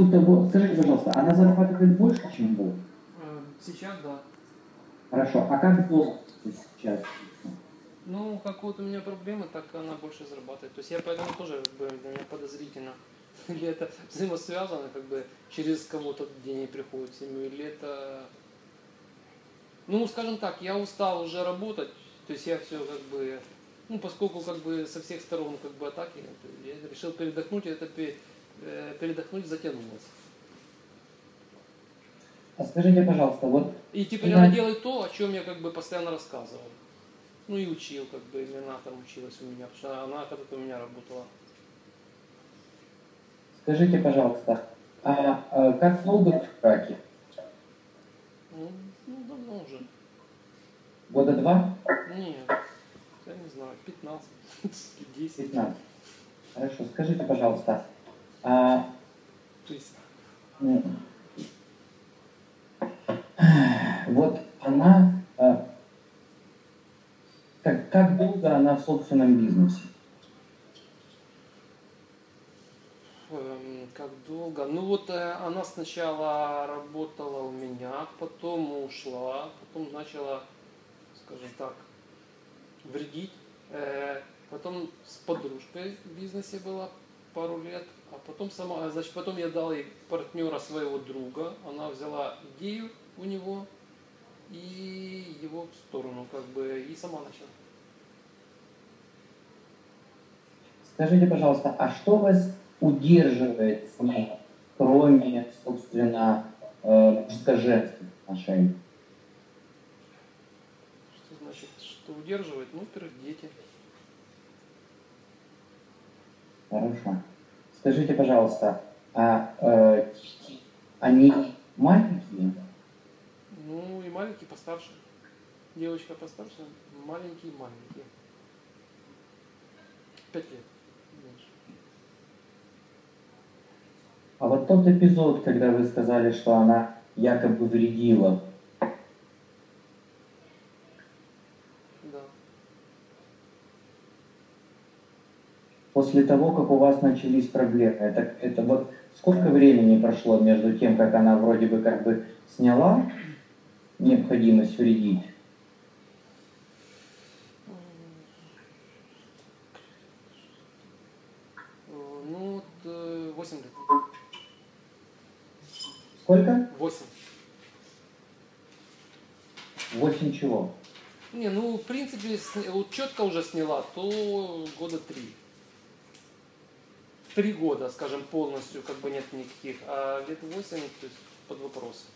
силу того, скажите, пожалуйста, она зарабатывает больше, чем вы? Э, Сейчас да. Хорошо, а как долго сейчас? Ну, как вот у меня проблемы, так она больше зарабатывает. То есть я поэтому тоже как бы, для меня подозрительно. Или это взаимосвязано, как бы через кого-то деньги приходят в семью, или это... Ну, скажем так, я устал уже работать, то есть я все как бы, ну, поскольку как бы со всех сторон как бы атаки, я решил передохнуть, и это передохнуть затянулось. А скажите, пожалуйста, вот И типа Да. надо делать то, о чем я как бы постоянно рассказывал. Ну и учил, как бы, она там училась у меня, потому что она когда-то у меня работала. скажите, пожалуйста, а, а как долго вы в браке? Ну, ну давно уже. Года два? Нет, я не знаю, 15, 10. 15. Хорошо, скажите, пожалуйста, а, м, вот она, а, как, как долго она в собственном бизнесе? эм, как долго? Ну вот э, она сначала работала у меня, потом ушла, потом начала, скажем так, вредить. Э, Потом с подружкой в бизнесе была пару лет, а потом сама, значит, потом я дал ей партнера своего друга, она взяла идею у него и его в сторону, как бы, и сама начала. Скажите, пожалуйста, а что вас удерживает с ней, кроме, собственно, э, мужско-женских отношений? Что значит, что удерживает? Ну, во-первых, дети. Хорошо. Скажите, пожалуйста, а э, дети, они маленькие? Ну, и маленький постарше. Девочка постарше, маленькие маленькие. Пять лет. меньше. А вот тот эпизод, когда вы сказали, что она якобы вредила, Да. После того, как у вас начались проблемы, это, это вот сколько времени прошло между тем, как она вроде бы как бы сняла необходимость вредить? Э, Ну, вот э, 8 лет. Сколько? 8. Восемь чего? Не, ну, в принципе, вот четко уже сняла, то года три. Три года, скажем, полностью, как бы нет никаких, а лет восемь, то есть под вопрос.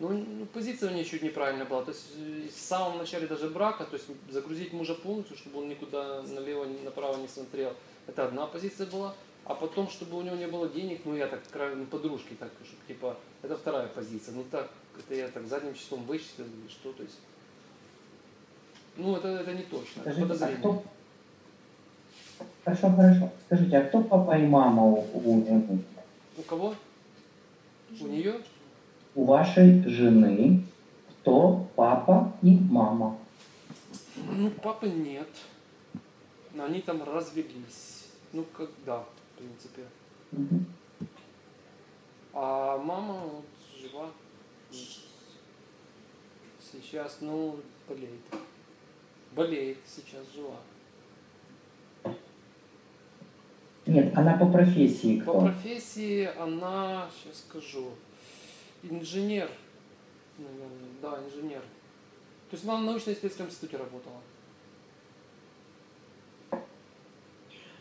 Ну, ну, позиция у нее чуть неправильная была. То есть э, в самом начале даже брака, то есть загрузить мужа полностью, чтобы он никуда налево, направо не смотрел. Это одна позиция была. А потом, чтобы у него не было денег, ну я так, ну, подружки так, чтобы, типа, это вторая позиция. Ну так, это я так задним числом вычислил или что, то есть. Ну, это, это не точно, это Скажите, а подозрение. кто... Хорошо, хорошо. Скажите, а кто папа и мама у, у жены? У кого? У нее? У вашей жены кто папа и мама? Ну, папы нет. Но они там развелись. Ну, когда, в принципе. Мгм. А мама вот жива. Сейчас, ну, болеет. Болеет сейчас, жива. Нет, она по профессии По кто? профессии она, сейчас скажу, инженер. Наверное, да, инженер. То есть она в научно-исследовательском институте работала.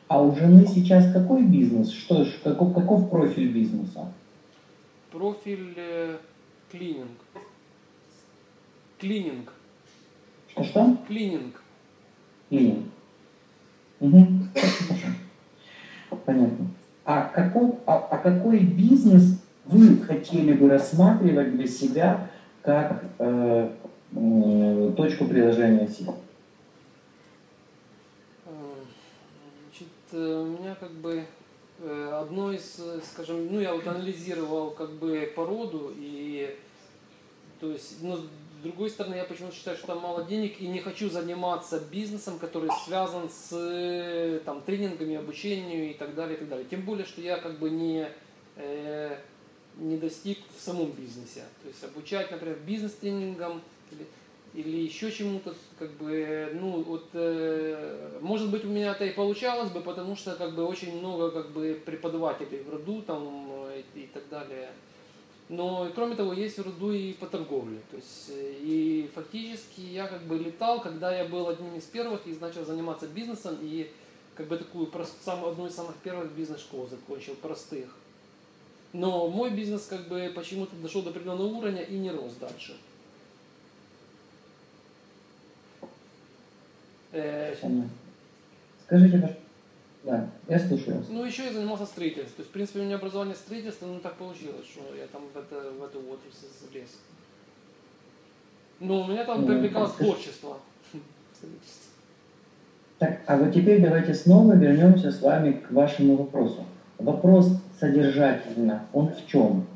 А у жены сейчас какой бизнес? Что, ж- каков, каков профиль бизнеса? Профиль э, клининг. Клининг. Что-что? Клининг. Клининг. Хорошо. Понятно. А какой, а, а какой бизнес вы хотели бы рассматривать для себя как э, м, точку приложения сил? Э, Значит, э, у меня как бы э, одно из, э, скажем, ну я вот анализировал как бы породу и то есть, с другой стороны, я почему-то считаю, что там мало денег и не хочу заниматься бизнесом, который связан с э, там, тренингами, обучением и так далее, и так далее. Тем более, что я как бы не, э, не достиг в самом бизнесе. То есть обучать, например, бизнес-тренингам или, или еще чему-то, как бы, ну, вот, э, может быть, у меня это и получалось бы, потому что, как бы, очень много, как бы, преподавателей в роду, там, э, и, и так далее. Но, кроме того, есть в роду и по торговле. То есть, э, и фактически я, как бы, летал, когда я был одним из первых и начал заниматься бизнесом, и, как бы, такую, прост, сам, одну из самых первых бизнес-школ закончил, простых. Но мой бизнес как бы почему-то дошел до определенного уровня и не рос дальше. Э, Скажите, да, я слушаю вас. Ну, еще я занимался строительством. То есть, в принципе, у меня образование строительства, ну, так получилось, что я там в, это, в эту отрасль залез. Но у меня там ну, привлекало творчество. Так, а вот теперь давайте снова вернемся с вами к вашему вопросу. Вопрос содержательно, он в чем?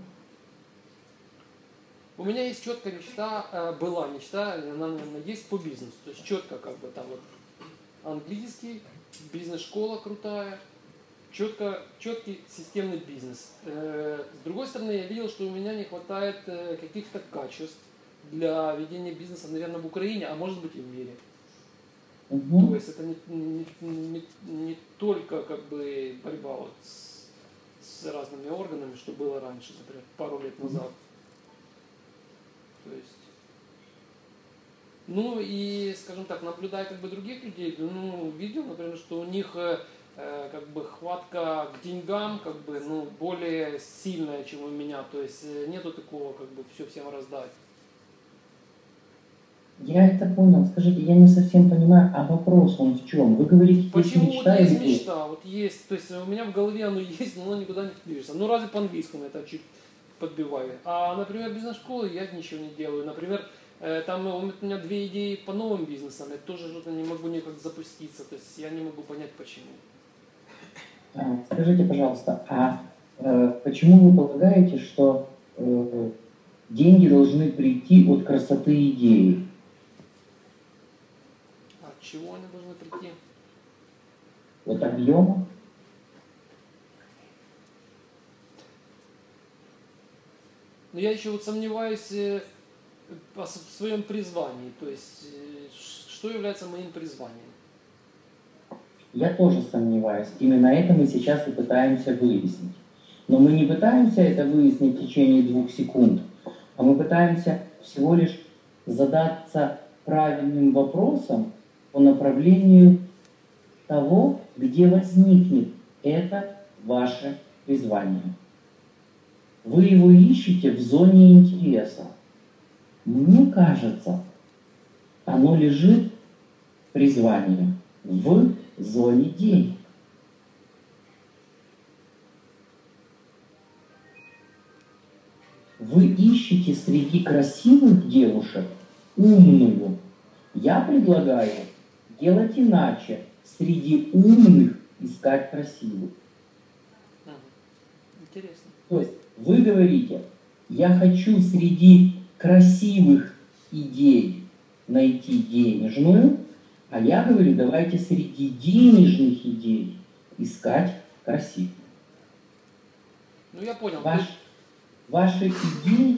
У меня есть четкая мечта, э, была мечта, она, наверное, есть по бизнесу. То есть четко как бы там вот английский, бизнес-школа крутая, четко, четкий системный бизнес. Э, с другой стороны, я видел, что у меня не хватает э, каких-то качеств для ведения бизнеса, наверное, в Украине, а может быть и в мире. Угу. То есть это не, не, не, не только как бы борьба вот с с разными органами, что было раньше, например, пару лет назад. То есть, ну и, скажем так, наблюдая как бы других людей, ну, видел, например, что у них э, э, как бы хватка к деньгам как бы, ну, более сильная, чем у меня. То есть э, нету такого, как бы, все всем раздать. Я это понял. Скажите, я не совсем понимаю, а вопрос он в чем? Вы говорите, Почему есть мечта вот есть или мечта? Вот есть, то есть у меня в голове оно есть, но оно никуда не движется. Ну разве по-английскому это чуть подбиваю. А, например, бизнес-школы я ничего не делаю. Например, там у меня две идеи по новым бизнесам, я тоже что-то не могу никак запуститься, то есть я не могу понять почему. А, скажите, пожалуйста, а э, почему вы полагаете, что э, деньги должны прийти от красоты идеи? чего они должны прийти? От объема? Но я еще вот сомневаюсь в своем призвании, то есть э, что является моим призванием. Я тоже сомневаюсь. Именно это мы сейчас и пытаемся выяснить. Но мы не пытаемся это выяснить в течение двух секунд, а мы пытаемся всего лишь задаться правильным вопросом по направлению того, где возникнет это ваше призвание. Вы его ищете в зоне интереса. Мне кажется, оно лежит, призвание, в зоне денег. Вы ищете среди красивых девушек умную. Я предлагаю делать иначе. Среди умных искать красивых. Интересно. То есть вы говорите, я хочу среди красивых идей найти денежную, а я говорю, давайте среди денежных идей искать красивую. Ну, я понял. Ваш, ваши идеи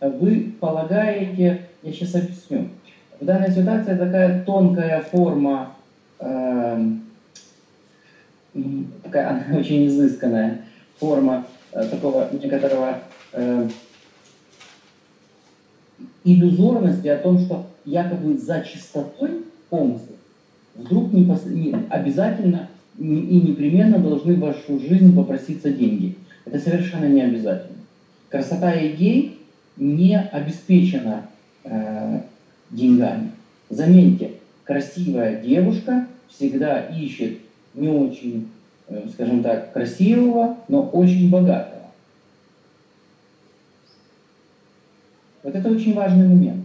вы полагаете, я сейчас объясню, в данной ситуации такая тонкая форма, э, такая она очень изысканная форма э, такого некоторого э, иллюзорности о том, что якобы за чистотой помысла вдруг не, пос... не обязательно и непременно должны в вашу жизнь попроситься деньги. Это совершенно не обязательно. Красота идей не обеспечена э, деньгами. Заметьте, красивая девушка всегда ищет не очень, э, скажем так, красивого, но очень богатого. Вот это очень важный момент.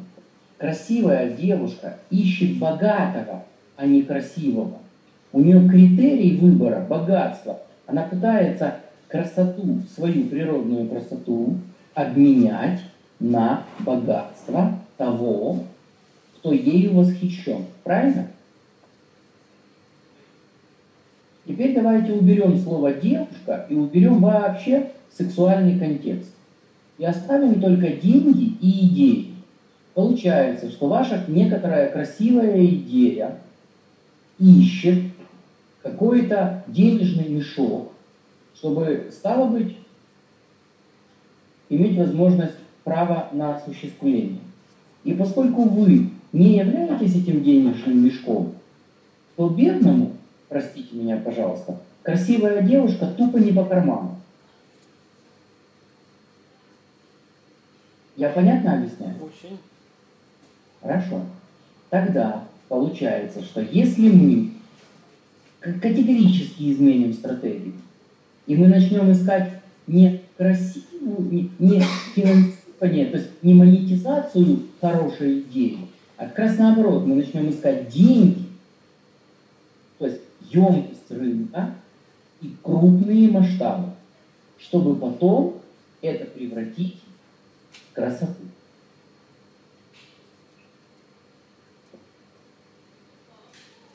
Красивая девушка ищет богатого, а не красивого. У нее критерий выбора – богатство. Она пытается красоту, свою природную красоту обменять на богатство того, кто ею восхищен. Правильно? Теперь давайте уберем слово «девушка» и уберем вообще сексуальный контекст. И оставим только деньги и идеи. Получается, что ваша некоторая красивая идея ищет какой-то денежный мешок, чтобы, стало быть, иметь возможность права на осуществление. И поскольку вы не являетесь этим денежным мешком, то бедному, простите меня, пожалуйста, красивая девушка тупо не по карману. Я понятно объясняю? Очень. Хорошо. Тогда получается, что если мы категорически изменим стратегию, и мы начнем искать не красивую, не, не финансирование, то есть не монетизацию хорошей идеи, а как раз наоборот, мы начнем искать деньги, то есть емкость рынка и крупные масштабы, чтобы потом это превратить в красоту.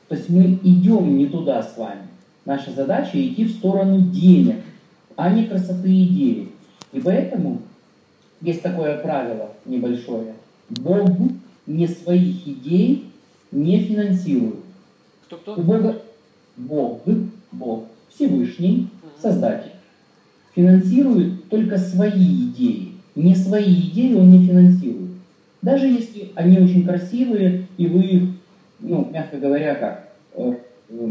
То есть мы идем не туда с вами. Наша задача идти в сторону денег, а не красоты идеи. И поэтому есть такое правило небольшое. Бог не своих идей не финансирует. Кто-кто? У Бога Бог, Бог, Всевышний, Создатель, финансирует только свои идеи. Не свои идеи он не финансирует. Даже если они очень красивые, и вы их, ну, мягко говоря, как, э, э,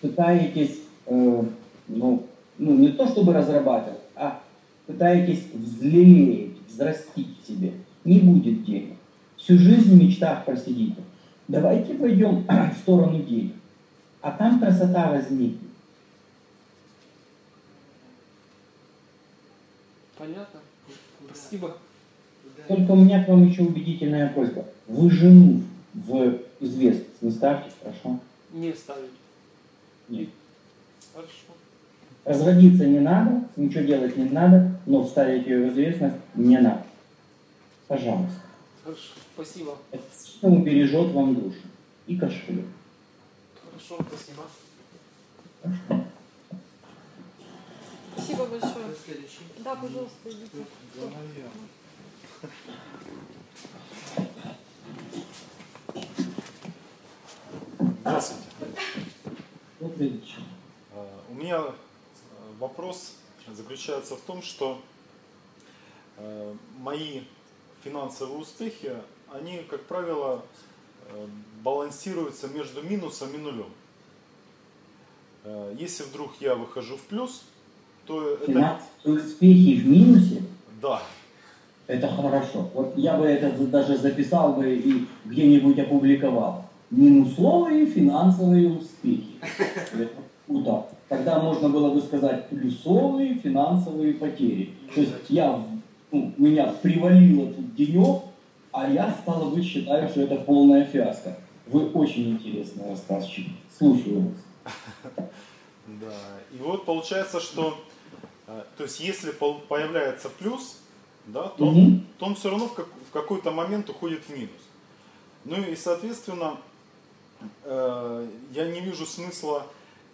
пытаетесь, э, ну, ну, не то чтобы разрабатывать, а пытаетесь взлелеять, взрастить в себе, не будет денег. Всю жизнь в мечтах просидите. Давайте пойдем в сторону денег. А там красота возникнет. Понятно. Спасибо. Только у меня к вам еще убедительная просьба. Вы жену в известность не ставьте, хорошо? Не ставить. Нет. Хорошо. Разводиться не надо, ничего делать не надо, но вставить ее в известность не надо. Пожалуйста. Хорошо. Спасибо. Это убережет вам душу и кошелек. Хорошо, спасибо. Хорошо. Спасибо большое. Следующий. Да, пожалуйста, идите. Здравствуйте. Э, У меня э, вопрос заключается в том, что э, мои финансовые успехи, они, как правило, балансируются между минусом и нулем. Если вдруг я выхожу в плюс, то это... Финансовые успехи в минусе Да, Это хорошо. Вот я бы это даже записал бы и где-нибудь опубликовал. Минусовые финансовые успехи. Это круто. Тогда можно было бы сказать плюсовые финансовые потери. То есть я, ну, меня привалило тут денек, а я, стало быть, считаю, что это полная фиаско. Вы очень интересный рассказчик. Слушаю вас. Да. И вот получается, что то есть если появляется плюс, да, то, он, Мгм. то он все равно в, как- в какой-то момент уходит в минус. Ну и соответственно э, я не вижу смысла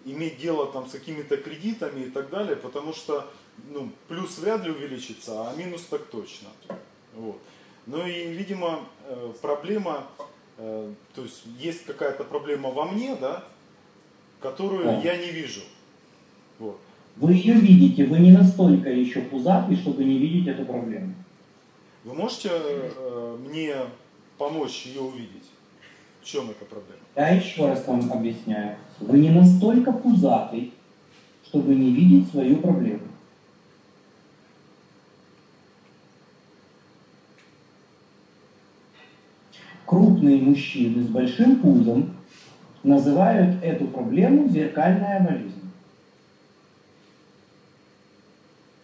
иметь дело там с какими-то кредитами и так далее, потому что ну, плюс вряд ли увеличится, а минус так точно. Вот. Ну и, видимо, э, проблема, э, то есть есть какая-то проблема во мне, да, которую Да. я не вижу. Вот. Вы ее видите, вы не настолько еще пузатый, чтобы не видеть эту проблему. Вы можете э, мне помочь ее увидеть? В чем эта проблема? Я еще раз вам объясняю. Вы не настолько пузатый, чтобы не видеть свою проблему. Крупные мужчины с большим пузом называют эту проблему зеркальная болезнь.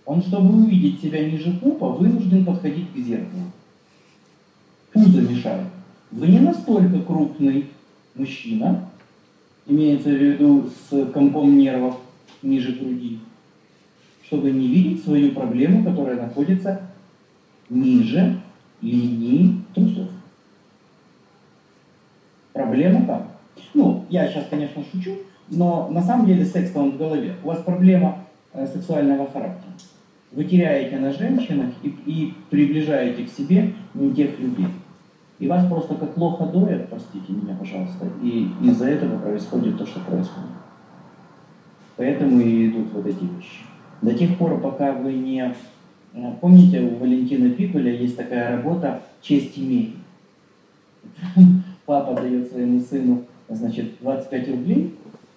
Он, чтобы увидеть себя ниже пупа, вынужден подходить к зеркалу. Пузо мешает. Вы не настолько крупный мужчина, имеется в виду с компом нервов ниже груди, чтобы не видеть свою проблему, которая находится ниже линии трусов. Проблема там. Ну, я сейчас, конечно, шучу, но на самом деле секс там в голове. У вас проблема э, сексуального характера. Вы теряете на женщинах и, и приближаете к себе не тех людей. И вас просто как плохо доят, простите меня, пожалуйста, и из-за этого происходит то, что происходит. Поэтому и идут вот эти вещи. До тех пор, пока вы не... э, Помните, у Валентина Пикуля есть такая работа «Честь имей». Папа дает своему сыну, значит, 25 рублей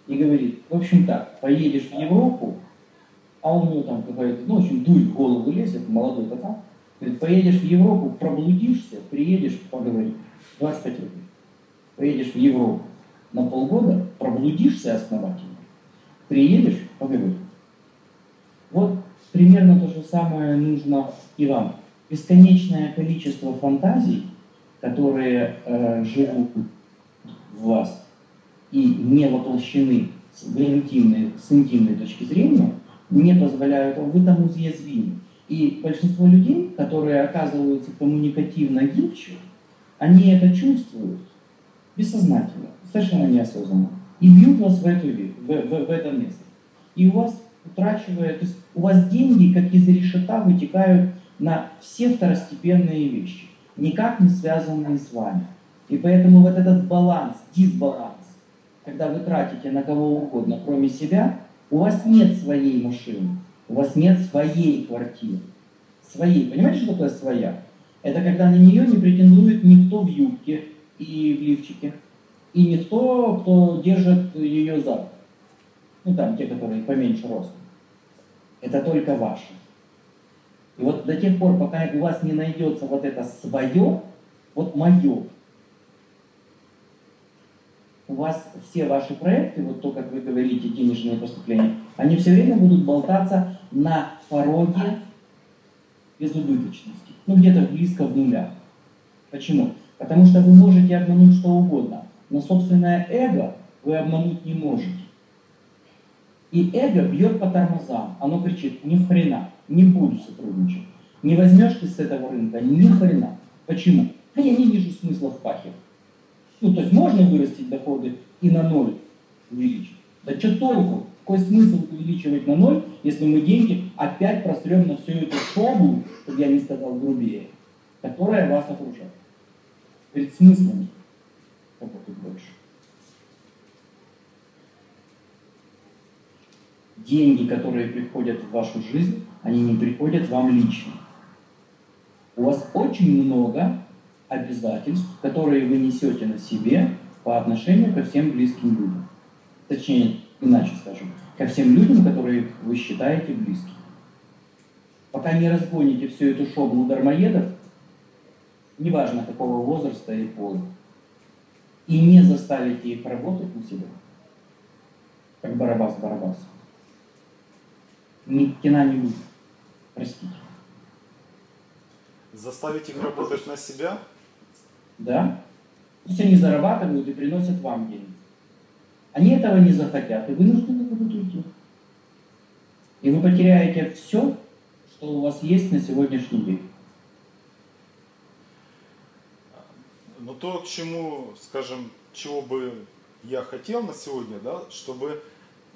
и говорит, в общем так, поедешь в Европу, а у него там какая-то, ну, в общем, дурь в голову лезет, молодой пацан, говорит, поедешь в Европу, проблудишься, приедешь, поговорим. 25 рублей. Поедешь в Европу на полгода, проблудишься основательно, приедешь, поговорим. Вот примерно то же самое нужно и вам. Бесконечное количество фантазий, которые э, живут в вас и не воплощены с, интимной, с интимной точки зрения, не позволяют вы там уязвимы. И большинство людей, которые оказываются коммуникативно гибче, они это чувствуют бессознательно, совершенно неосознанно, и бьют вас в, эту, в, в, в это место. И у вас утрачивает, то есть у вас деньги, как из решета, вытекают на все второстепенные вещи, никак не связанные с вами. И поэтому вот этот баланс, дисбаланс, когда вы тратите на кого угодно, кроме себя, у вас нет своей машины, у вас нет своей квартиры. Своей. Понимаете, что такое своя? Это когда на нее не претендует никто в юбке и в лифчике, и никто, кто держит ее за. Ну там, те, которые поменьше ростом. Это только ваше. И вот до тех пор, пока у вас не найдется вот это свое, вот мое, у вас все ваши проекты, вот то, как вы говорите, денежные поступления, они все время будут болтаться на пороге безубыточности. Ну, где-то близко в нулях. Почему? Потому что вы можете обмануть что угодно, но собственное эго вы обмануть не можете. И эго бьет по тормозам. Оно кричит, ни хрена, не буду сотрудничать. Не возьмешь ты с этого рынка, ни хрена. Почему? А я не вижу смысла в пахе. Ну, то есть можно вырастить доходы и на ноль увеличить. Да что толку? Какой смысл увеличивать на ноль, если мы деньги опять прострем на всю эту шоблу, чтобы я не сказал грубее, которая вас окружает. Перед смыслом работать больше. Деньги, которые приходят в вашу жизнь, они не приходят вам лично. У вас очень много обязательств, которые вы несете на себе по отношению ко всем близким людям. Точнее, иначе скажу, ко всем людям, которые вы считаете близкими. Пока не разгоните всю эту шоблу дармоедов, неважно какого возраста и пола, и не заставите их работать на себя, как Барабас-Барабас, ни кино не будет. Простите. Заставить их работать на себя? Да? Пусть они зарабатывают и приносят вам деньги. Они этого не захотят, и вынуждены будут уйти. И вы потеряете все, что у вас есть на сегодняшний день. Но то, к чему, скажем, чего бы я хотел на сегодня, да, чтобы...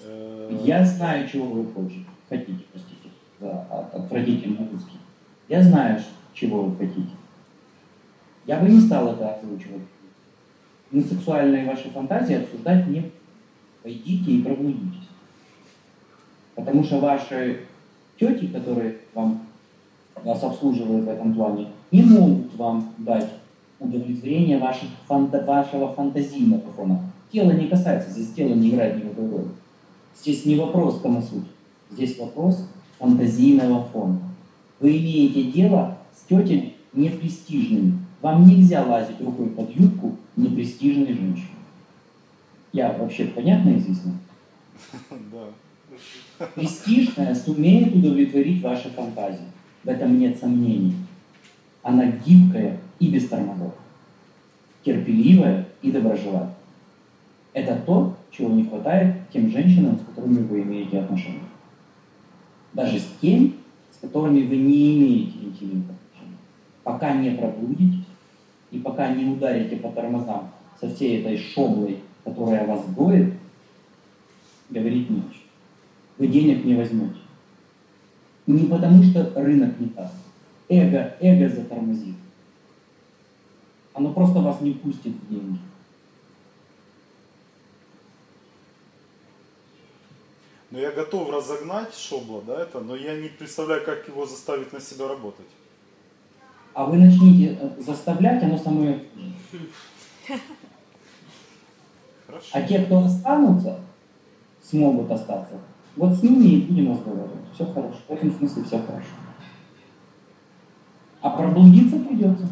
э, Я знаю, чего вы хотите. Хотите, простите, за от- отвратительный русский. Я знаю, чего вы хотите. Я бы не стал это озвучивать. Но сексуальные ваши фантазии обсуждать не пойдите и проблудитесь. Потому что ваши тети, которые вам, вас обслуживают в этом плане, не могут вам дать удовлетворение ваших фанта- вашего фантазийного фона. Тело не касается, здесь тело не играет никакой роли. Здесь не вопрос камасуть, здесь вопрос фантазийного фона. Вы имеете дело с тетями непрестижными. Вам нельзя лазить рукой под юбку непрестижной женщины. Я вообще понятно изъяснил? Да. Престижная сумеет удовлетворить ваши фантазии. В этом нет сомнений. Она гибкая и без тормозов. Терпеливая и доброжелательная. Это то, чего не хватает тем женщинам, с которыми вы имеете отношения. Даже с теми, с которыми вы не имеете интимных отношений. Пока не пробудитесь и пока не ударите по тормозам со всей этой шоблой, которая вас гоет, говорить не о чем. Вы денег не возьмете. Не потому, что рынок не даст. Эго, эго затормозит. Оно просто вас не пустит в деньги. Но я готов разогнать Шобла, да, это, но я не представляю, как его заставить на себя работать. А вы начните э, заставлять, оно само и. А те, кто останутся, смогут остаться. Вот с ними и будем разговаривать. Все хорошо. В этом смысле все хорошо. А проблудиться придется.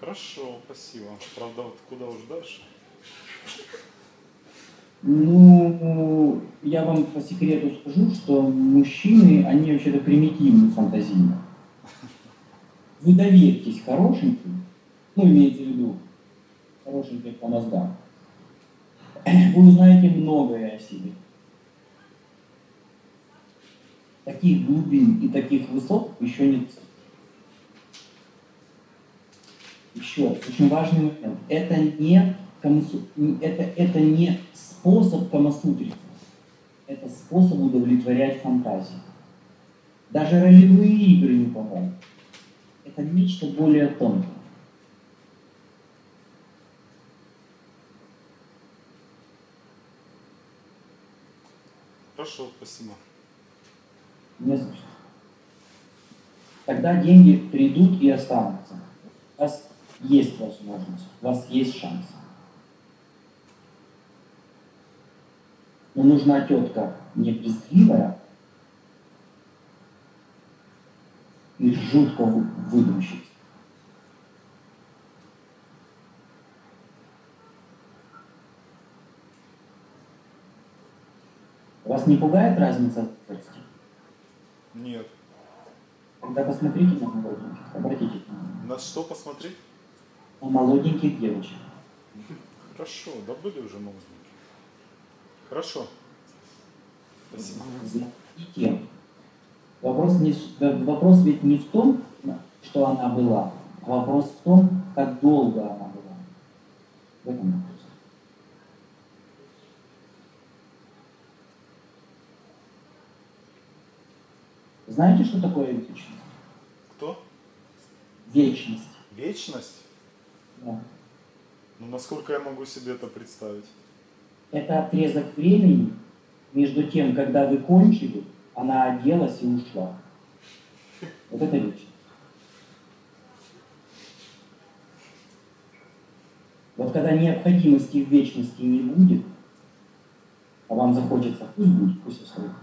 Хорошо, спасибо. Правда, вот куда уж дальше? Ну, я вам по секрету скажу, что мужчины, они вообще-то примитивны фантазийно. Вы доверьтесь хорошеньким, ну, имеется в виду, хорошеньким по мозгам. Вы узнаете многое о себе. Таких глубин и таких высот еще нет. Еще раз, очень важный момент. Это не, камасу- это, это не способ камасутриться. Это способ удовлетворять фантазию. Даже ролевые игры не помогут. Это нечто более тонкое. Хорошо, спасибо. Не за что. Тогда деньги придут и останутся. У вас есть возможность, у вас есть шанс. Но нужна тетка не брезгливая и жутко выдумщица. Вас не пугает разница в возрасте? Нет. Тогда посмотрите на молоденьких, обратите внимание. На что посмотреть? На молоденьких девочек. Хорошо, да были уже молоденькие. Хорошо. Спасибо. Знаете, вопрос, не, вопрос ведь не в том, что она была, а вопрос в том, как долго она была. В этом вопрос. Знаете, что такое вечность? Кто? Вечность. Вечность? Да. Ну, насколько я могу себе это представить? Это отрезок времени между тем, когда вы кончили, она оделась и ушла. Вот это вечность. Вот когда необходимости в вечности не будет, а вам захочется, пусть будет, пусть остается.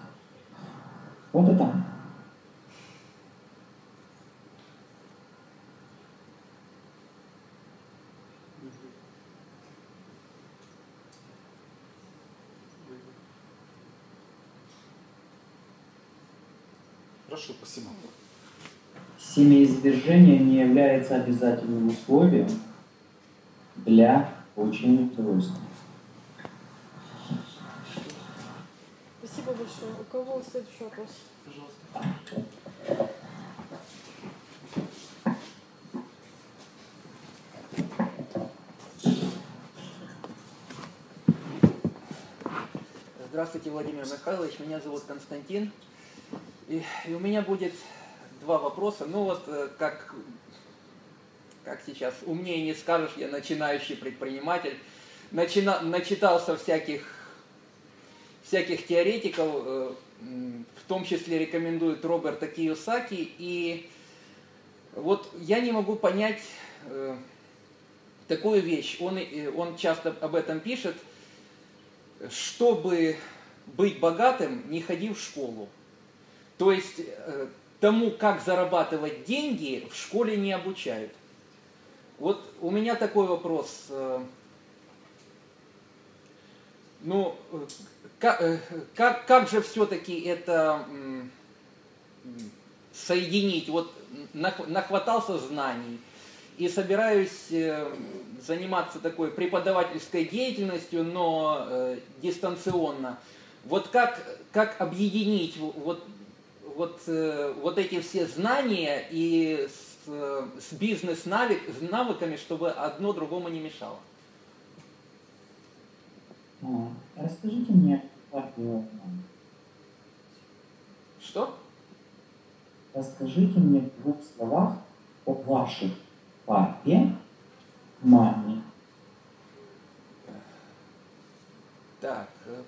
Вот это. оно. Хорошо, спасибо. Семяизвержение не является обязательным условием для получения удовольствия. Спасибо большое. У кого следующий вопрос? Пожалуйста. Здравствуйте, Владимир Михайлович. Меня зовут Константин. И, и у меня будет два вопроса. Ну вот, э, как, как сейчас, умнее не скажешь, я начинающий предприниматель. Начина, начитался всяких, всяких теоретиков, э, в том числе рекомендует Роберта Кiyosaki. И вот я не могу понять э, такую вещь. Он, он часто об этом пишет – чтобы быть богатым, не ходи в школу. То есть э, тому, как зарабатывать деньги, в школе не обучают. Вот у меня такой вопрос. э, Ну, э, как, как, как же все-таки это соединить? Вот нах- нахватался знаний и собираюсь заниматься такой преподавательской деятельностью, но дистанционно. Вот как, как объединить вот, вот, э, вот эти все знания и с, э, с бизнес-навыками, чтобы одно другому не мешало? А, Расскажите мне, вы Что? Расскажите мне в двух словах о вашем папе, маме. Так, э,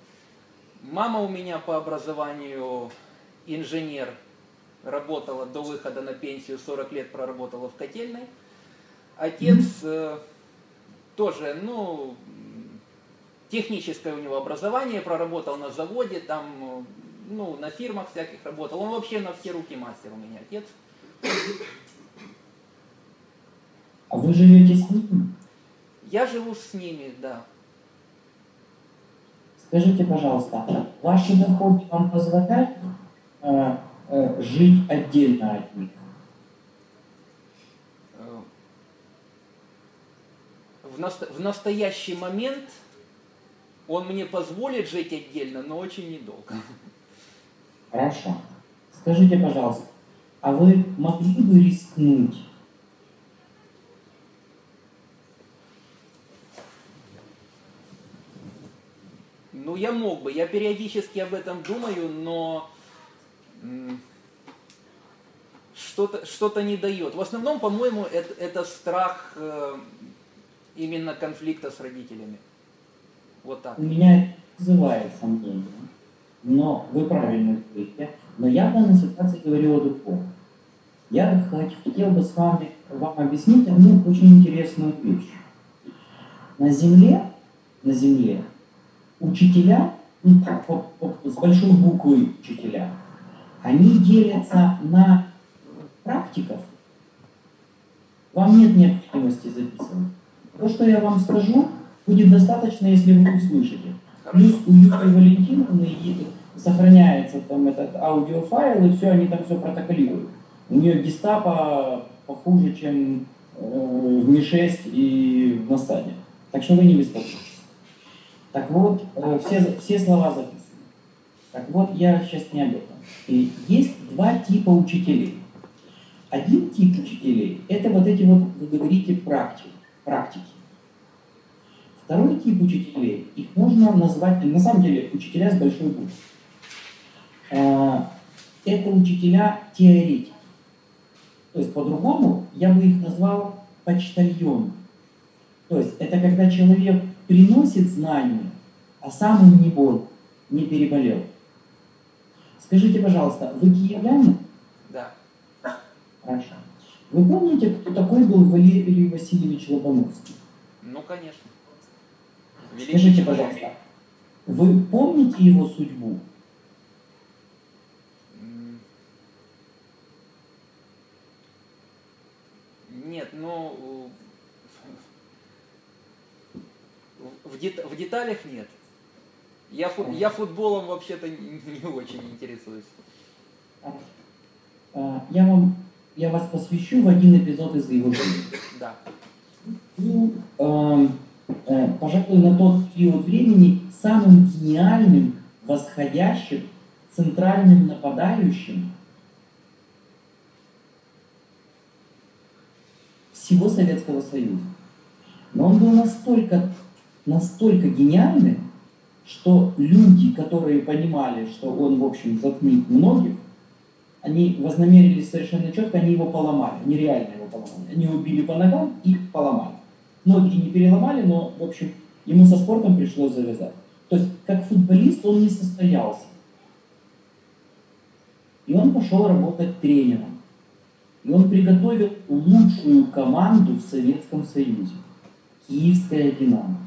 мама у меня по образованию инженер, работала до выхода на пенсию, 40 лет проработала в котельной. Отец э, тоже, ну, техническое у него образование, проработал на заводе, там, э, ну, на фирмах всяких работал. Он вообще на все руки мастер у меня, отец. А вы живете с ним? Я живу с ними, да. Скажите, пожалуйста, ваши доходы вам позволяют жить отдельно от них? Э, В, наsto- в настоящий момент он мне позволит жить отдельно, но очень недолго. Хорошо. Скажите, пожалуйста, а вы могли бы рискнуть Ну, я мог бы, я периодически об этом думаю, но что-то что не дает. В основном, по-моему, это, это страх э, именно конфликта с родителями. Вот так. У меня вызывает сомнения. Но вы правильно говорите. Но я в данной ситуации говорю о другом. Я хот- хотел бы с вами вам объяснить одну очень интересную вещь. На Земле, на Земле учителя, ну, так, по- по- с большой буквы учителя, они делятся на практиков. Вам нет необходимости записывать. То, что я вам скажу, будет достаточно, если вы услышите. Плюс у Юлии Валентиновны сохраняется там этот аудиофайл, и все, они там все протоколируют. У нее гестапо похуже, чем э, в Ми-6 и в Насаде. Так что вы не беспокойтесь. Так вот, э, все, все слова записаны. Так вот, я сейчас не об этом. Есть два типа учителей. Один тип учителей – это вот эти вот, вы говорите, практики. практики. Второй тип учителей, их можно назвать, на самом деле, учителя с большой буквы. Э, Это учителя теоретики. То есть по-другому я бы их назвал почтальон. То есть это когда человек приносит знания, а сам им не болен, не переболел. Скажите, пожалуйста, вы киевляне? Да. Хорошо. Вы помните, кто такой был Валерий Васильевич Лобановский? Ну, конечно. Великий Скажите, пожалуйста, вы помните его судьбу? Нет, ну в, в дет- в деталях нет. Я, фу- я футболом вообще-то не, очень интересуюсь. А, Я вам, я вас посвящу в один эпизод из его жизни. Да. Ну, эм, э, пожалуй, на тот период времени самым гениальным, восходящим, центральным нападающим всего Советского Союза. Но он был настолько, настолько гениальным, что люди, которые понимали, что он, в общем, затмит многих, они вознамерились совершенно четко, они его поломали, нереально его поломали. Они его били по ногам и поломали. Ноги не переломали, но, в общем, ему со спортом пришлось завязать. То есть, как футболист он не состоялся. И он пошел работать тренером. И он приготовил лучшую команду в Советском Союзе. Киевская «Динамо».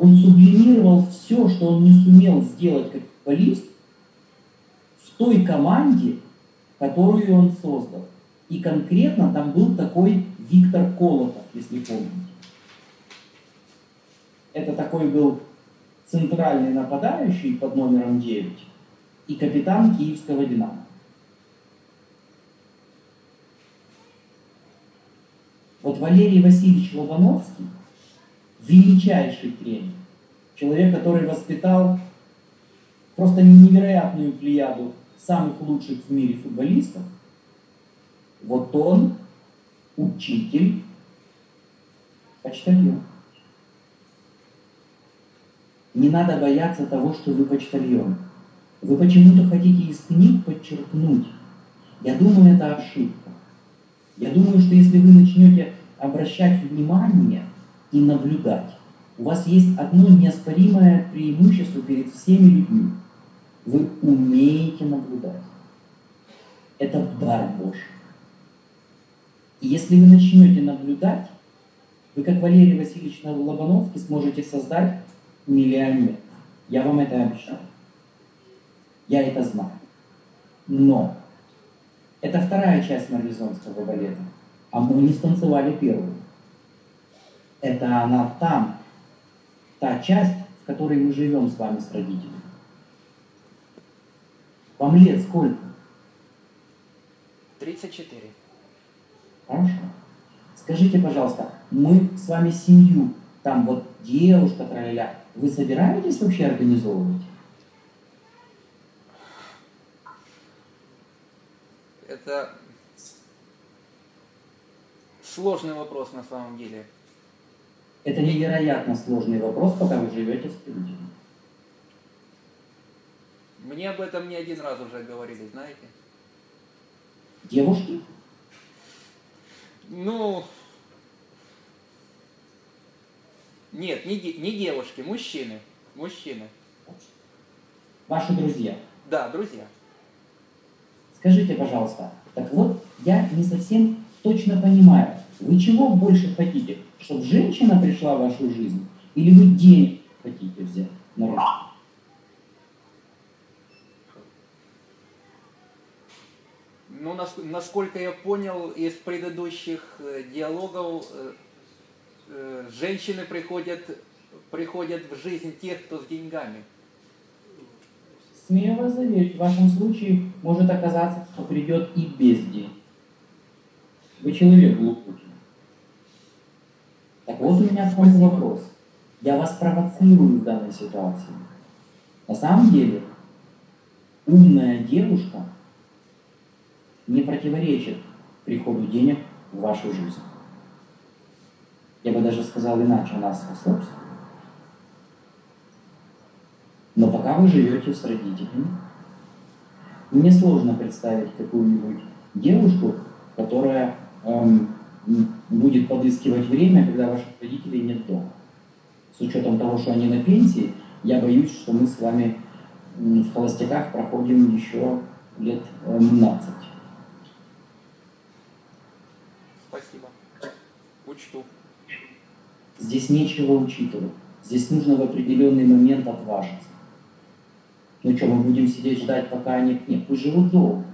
Он сублимировал все, что он не сумел сделать как футболист, в той команде, которую он создал. И конкретно там был такой Виктор Колотов, если помните. Это такой был центральный нападающий под номером 9 и капитан киевского «Динамо». Вот Валерий Васильевич Лобановский – величайший тренер. Человек, который воспитал просто невероятную плеяду самых лучших в мире футболистов. Вот он учитель, почтальон. Не надо бояться того, что вы почтальон. Вы почему-то хотите из книг подчеркнуть. Я думаю, это ошибка. Я думаю, что если вы начнете обращать внимание и наблюдать, у вас есть одно неоспоримое преимущество перед всеми людьми. Вы умеете наблюдать. Это дар Божий. И если вы начнете наблюдать, вы, как Валерий Васильевич Лобановский, сможете создать миллионер. Я вам это обещаю. Я это знаю. Но это вторая часть марлезонского балета. А мы не станцевали первую. Это она там, та часть, в которой мы живем с вами, с родителями. Вам лет сколько? 34. Хорошо. Скажите, пожалуйста, мы с вами семью, там вот девушка, траля, вы собираетесь вообще организовывать? Это сложный вопрос на самом деле. Это невероятно сложный вопрос, пока вы живете с людьми. Мне об этом не один раз уже говорили, знаете? Девушки? Ну, нет, не, не девушки, мужчины. Мужчины. Ваши друзья. Да, друзья. Скажите, пожалуйста, так вот, я не совсем точно понимаю, вы чего больше хотите? Чтобы женщина пришла в вашу жизнь? Или вы денег хотите взять на руки? Ну, нас- насколько я понял из предыдущих э, диалогов, э, э, женщины приходят, приходят в жизнь тех, кто с деньгами. Смею вас заверить, в вашем случае может оказаться, что придет и без денег. Вы человек глубокий. Так вот у меня вам вопрос. Я вас провоцирую в данной ситуации. На самом деле, умная девушка не противоречит приходу денег в вашу жизнь. Я бы даже сказал иначе, она способствует. Но пока вы живете с родителями, мне сложно представить какую-нибудь девушку, которая эм, будет подыскивать время, когда ваших родителей нет дома. С учетом того, что они на пенсии, я боюсь, что мы с вами в холостяках проходим еще лет э, 17. Спасибо. Учту. Здесь нечего учитывать. Здесь нужно в определенный момент отважиться. Ну что, мы будем сидеть ждать, пока они... Нет, пусть живут долго.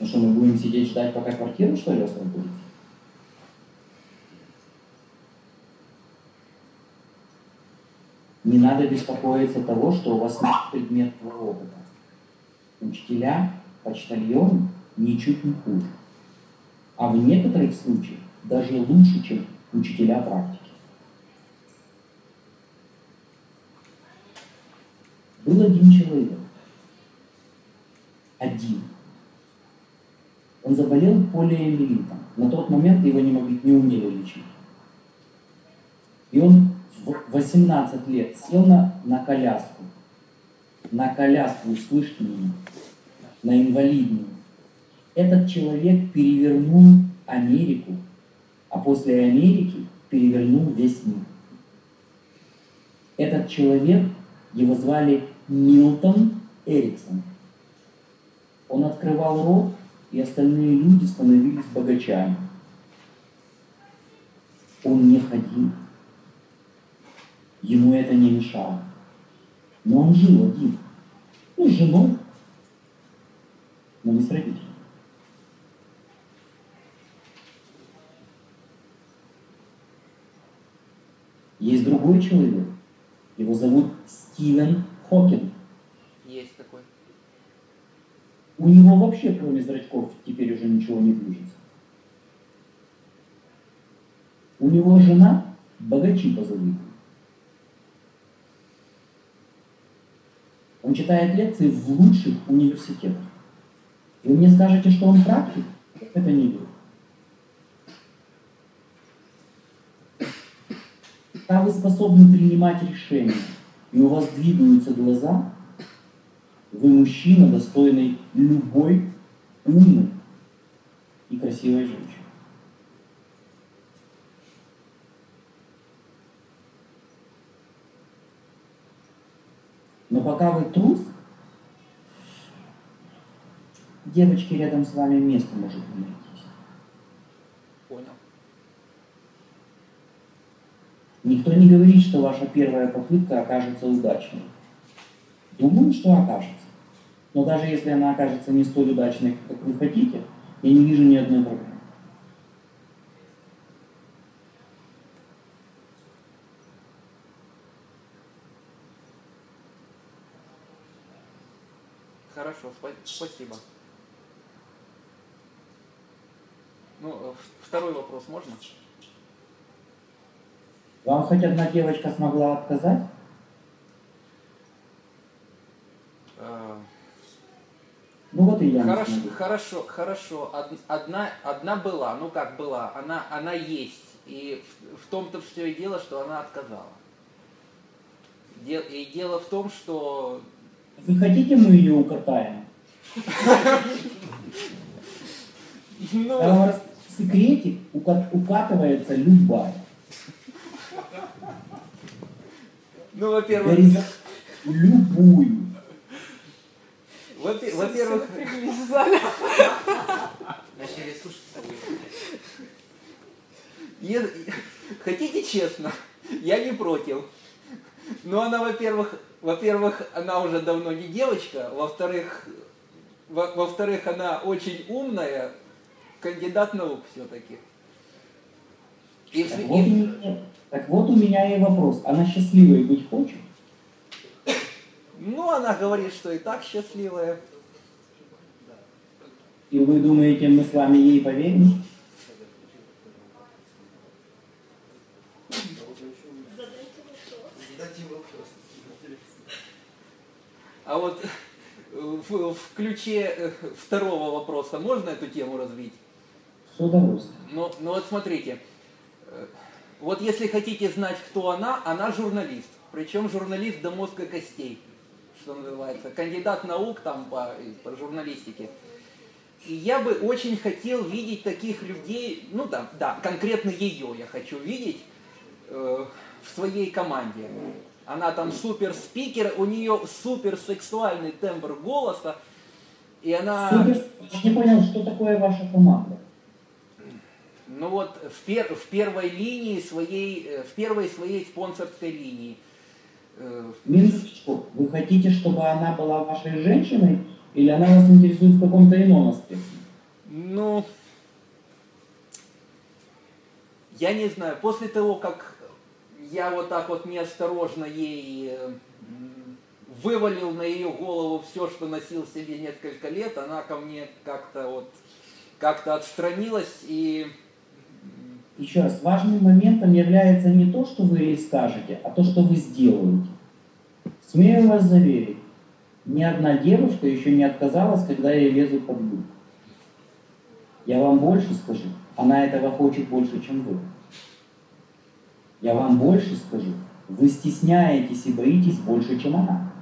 Ну что, мы будем сидеть ждать, пока квартира, что ли, освободится? Не надо беспокоиться того, что у вас нет предметного опыта. Учителя, почтальоны ничуть не хуже. А в некоторых случаях даже лучше, чем учителя практики. Был один человек. Один. Он заболел полиомиелитом. На тот момент его не, могли, не умели лечить. И он 18 лет сел на, на коляску. На коляску, услышьте меня. На инвалидную. Этот человек перевернул Америку, а после Америки перевернул весь мир. Этот человек, его звали Милтон Эриксон. Он открывал рот, и остальные люди становились богачами. Он не ходил. Ему это не мешало. Но он жил один. Ну, с женой, но не с родителями. Есть другой человек. Его зовут Стивен Хокинг. Есть такой. У него вообще, кроме зрачков, теперь уже ничего не движется. У него жена богачи позавидуют. Он читает лекции в лучших университетах. Вы мне скажете, что он практик? Это не верю. Когда вы способны принимать решения, и у вас двигаются глаза, Вы мужчина, достойный любой умной и красивой женщины. Но пока вы трус, девочки рядом с вами место может не найтись. Понял. Никто не говорит, что ваша первая попытка окажется удачной. Думаю, что окажется. Но даже если она окажется не столь удачной, как вы хотите, я не вижу ни одной проблемы. Хорошо, спа- спасибо. Ну, э, второй вопрос можно? Вам хоть одна девочка смогла отказать? Э, Ну вот и я Хорошо, хорошо, хорошо. Од- Одна, одна была, ну как была, она, она есть. И в, в том-то все и дело, что она отказала. Де- и дело в том, что Вы хотите, мы ее укатаем? Ну, рас- секретик, ука- укатывается любая. ну, во-первых, любую. во-пе- во-первых, в. Начали слушать. Хотите честно? Я не против. Но она, во-первых, во-первых, она уже давно не девочка, во-вторых, во- во-вторых, она очень умная, кандидат наук все-таки. И, Так и- вот, у меня, так вот у меня и вопрос. Она счастливой быть хочет? ну, она говорит, что и так счастливая. И вы думаете, мы с вами ей поверим? А вот в, в ключе э, второго вопроса можно эту тему развить? С удовольствием. Ну, ну вот смотрите, э, вот если хотите знать, кто она, она журналист. Причем журналист до мозга костей, что называется. Кандидат наук там по, по журналистике. И я бы очень хотел видеть таких людей, ну да, да, конкретно ее я хочу видеть э, в своей команде. Она там супер спикер, у нее супер сексуальный тембр голоса, и она... Супер. Я не понял, что такое ваша команда. Ну вот в, пер- в первой линии своей, э, в первой своей спонсорской линии. Э, Минуточку. Вы хотите, чтобы она была вашей женщиной? Или она вас интересует в каком-то ином аспекте? Ну, я не знаю, после того, как я вот так вот неосторожно ей э, м, вывалил на ее голову все, что носил себе несколько лет, она ко мне как-то вот как-то отстранилась и Еще раз, важным моментом является не то, что вы ей скажете, а то, что вы сделаете. Смею вас заверить, ни одна девушка еще не отказалась, когда ей лезут под юбку. Я вам больше скажу, она этого хочет больше, чем вы. Я вам больше скажу, вы стесняетесь и боитесь больше, чем она.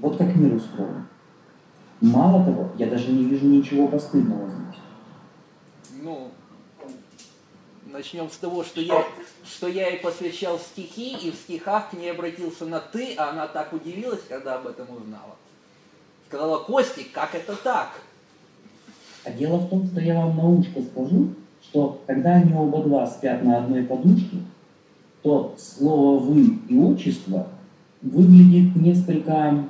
Вот как мир устроен. Мало того, я даже не вижу ничего постыдного здесь. ну, начнем с того, что я, что я ей посвящал стихи, и в стихах к ней обратился на «ты», а она так удивилась, когда об этом узнала. Сказала, Костик, как это так? А дело в том, что я вам на ушко скажу, что когда они оба два спят на одной подушке, то слово «вы» и «отчество» выглядит несколько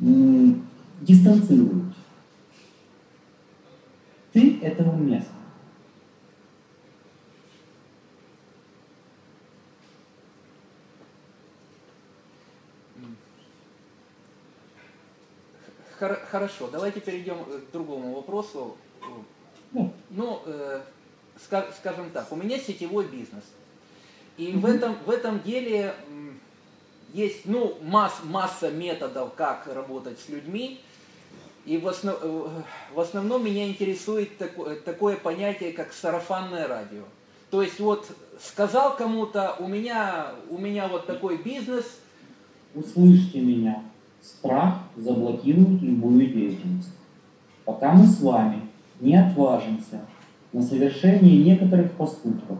м, дистанцирующе. Ты – это уместно. Хор- Хорошо, давайте перейдем э, к другому вопросу. Ну. Ну, э, ска- скажем так, у меня сетевой бизнес. И в этом, в этом деле есть ну, масс, масса методов, как работать с людьми. И в, основ- э, в основном меня интересует тако- такое понятие, как сарафанное радио. То есть вот сказал кому-то, у меня, у меня вот такой бизнес, услышьте меня. Страх заблокирует любую деятельность. Пока мы с вами не отважимся на совершение некоторых поступков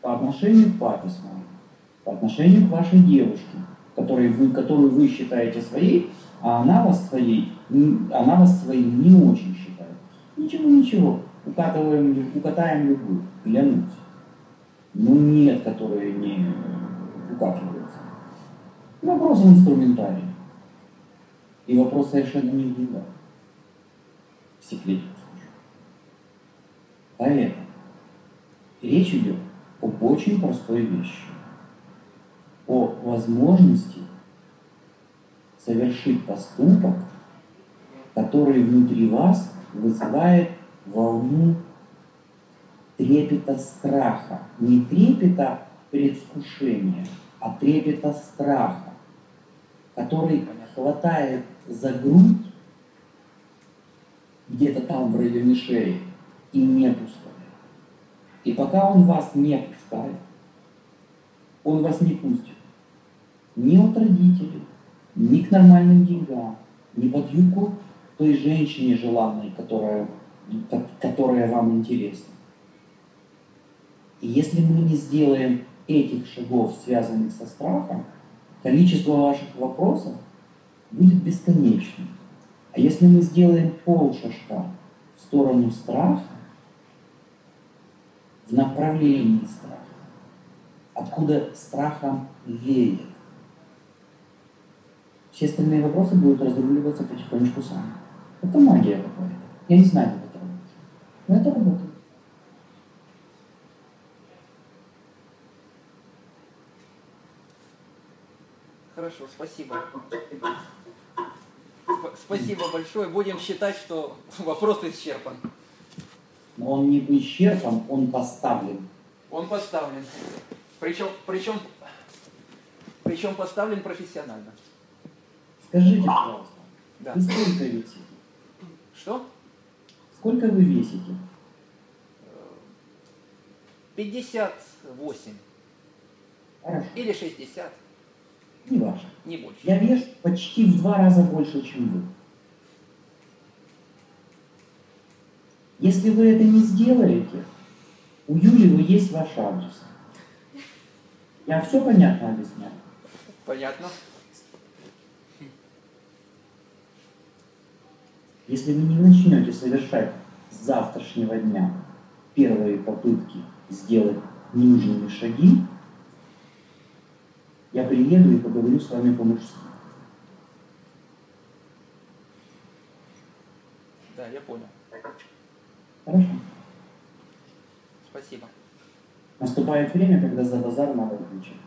по отношению к папе с вами, по отношению к вашей девушке, которой вы, которую вы считаете своей, а она вас своей, она вас своим не очень считает. Ничего, ничего, укатываем, укатаем любую, клянусь. Ну нет, которые не укатываются. Вопрос в инструментарии. И вопрос совершенно не в деньгах. В. Поэтому речь идет об очень простой вещи. О возможности совершить поступок, который внутри вас вызывает волну трепета страха. Не трепета предвкушения, а трепета страха, который хватает за грудь где-то там в районе шеи и не пускает. И пока он вас не пускает, он вас не пустит ни от родителей, ни к нормальным деньгам, ни под юбку той женщине желанной, которая, ко- которая вам интересна. И если мы не сделаем этих шагов, связанных со страхом, количество ваших вопросов будет бесконечным. А если мы сделаем полшажка в сторону страха, направлении страха, откуда страхом веет, все остальные вопросы будут разруливаться потихонечку сами. Это магия какая-то. Я не знаю, как это работает. Но это работает. Хорошо, спасибо. Сп- Спасибо большое. Будем считать, что вопрос исчерпан. Но он не исчерпан, он поставлен. Он поставлен. Причем, причем, причем поставлен профессионально. Скажите, пожалуйста, Да. вы сколько весите? Что? Сколько вы весите? 58 Хорошо, или 60, не важно. не больше. Я вес почти в два раза больше, чем вы. Если вы это не сделаете, у Юлии есть ваш адрес. Я все понятно объясняю. Понятно? Если вы не начнете совершать с завтрашнего дня первые попытки сделать нужные шаги, я приеду и поговорю с вами по-мужски. Да, я понял. Хорошо? Спасибо. Наступает время, когда за базар надо отвечать.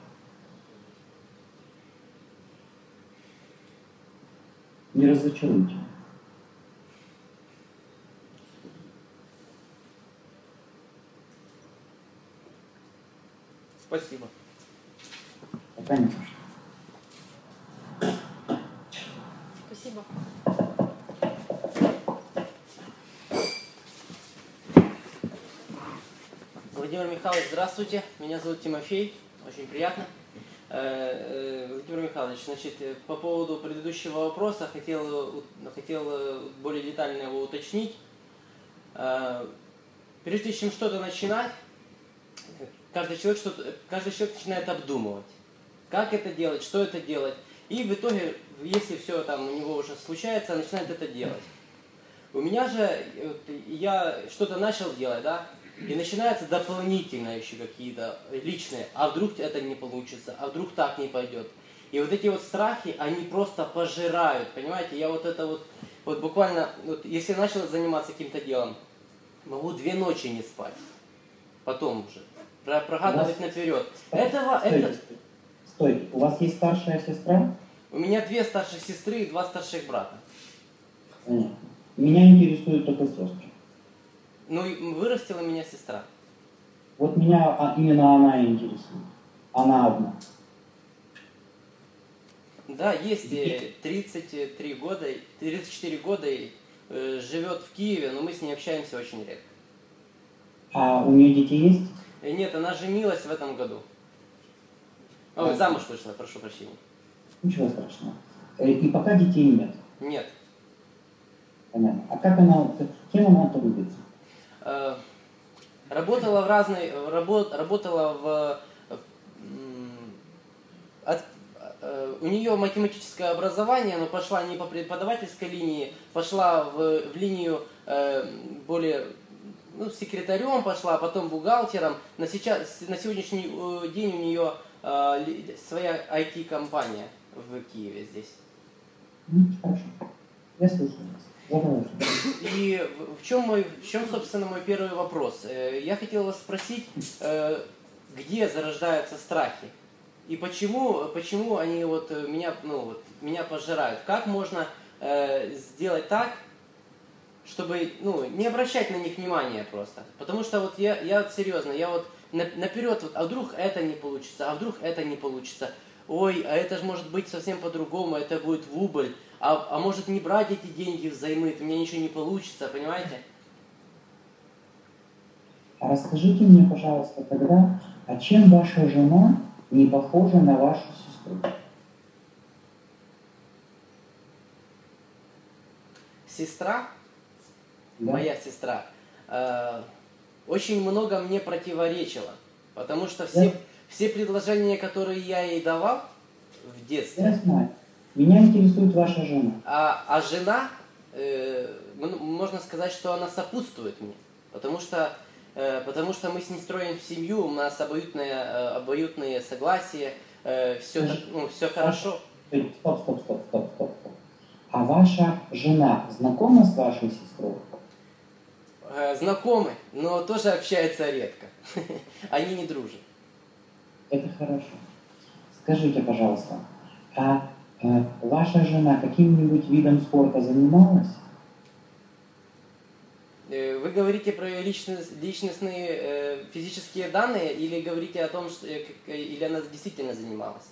Не разочаруйте. Спасибо. Пока не. Спасибо. Владимир Михайлович, здравствуйте. Меня зовут Тимофей. Очень приятно. Э, э, Владимир Михайлович, значит, э, по поводу предыдущего вопроса хотел, хотел более детально его уточнить. Прежде чем что-то начинать, каждый человек, что каждый человек начинает обдумывать, как это делать, что это делать. И в итоге, если все там у него уже случается, начинает это делать. У меня же, я что-то начал делать, да, и начинаются дополнительные еще какие-то личные, а вдруг это не получится, а вдруг так не пойдет. И вот эти вот страхи, они просто пожирают, понимаете? Я вот это вот, вот буквально, вот если начал заниматься каким-то делом, могу две ночи не спать. Потом уже. Про- Прогадывать вас- наперед. Этого, Стойте, это... Стойте. У вас есть старшая сестра? У меня две старших сестры и два старших брата. Понятно. Меня интересуют только сестры. Ну, вырастила меня сестра. Вот меня а, именно она интересует. Она одна. Да, есть э, 33 года, 34 года и э, живет в Киеве, но мы с ней общаемся очень редко. А у нее дети есть? Э, Нет, она женилась в этом году. Ой, Да. замуж вышла, прошу прощения. Ничего страшного. Э, И пока детей нет. Нет. Понятно. А как она, кем она трудится? Э, Работала в разной, работ, работала в, от- э, у нее математическое образование, но пошла не по преподавательской линии, пошла в, в линию э, более ну, секретарем пошла, а потом бухгалтером. На, сейчас, на сегодняшний э, день у нее э, своя IT-компания в Киеве здесь. М, Хорошо. Я слушаю. И в- чем мой, в чем, собственно, мой первый вопрос? Э, Я хотел вас спросить, э, где зарождаются страхи и почему, почему они вот э, меня, ну вот меня пожирают? Как можно сделать так, чтобы, ну, не обращать на них внимания просто? Потому что вот я, я вот серьезно, я вот на- наперед, вот, а вдруг это не получится, а вдруг это не получится. Ой, а это же может быть совсем по-другому, это будет в убыль. А, а может не брать эти деньги взаймы, у меня ничего не получится, понимаете? А расскажите мне, пожалуйста, тогда, а чем ваша жена не похожа на вашу сестру? Сестра, Да? моя сестра, э, очень много мне противоречила. Потому что все, Да. все предложения, которые я ей давал в детстве, Я знаю. Меня интересует ваша жена. А, а жена, э, можно сказать, что она сопутствует мне. Потому что, э, потому что мы с ней строим семью, у нас обоюдное, э, обоюдные согласия, все, Скажи, ну, все хорошо. Стоп, стоп, стоп, стоп, стоп, стоп. А ваша жена знакома с вашей сестрой? Э, знакомы, но тоже общаются редко. Они не дружат. Это хорошо. Скажите, пожалуйста, а э, ваша жена каким-нибудь видом спорта занималась? Э, Вы говорите про ее личность- личностные э, физические данные или говорите о том, что, э, э, или она действительно занималась?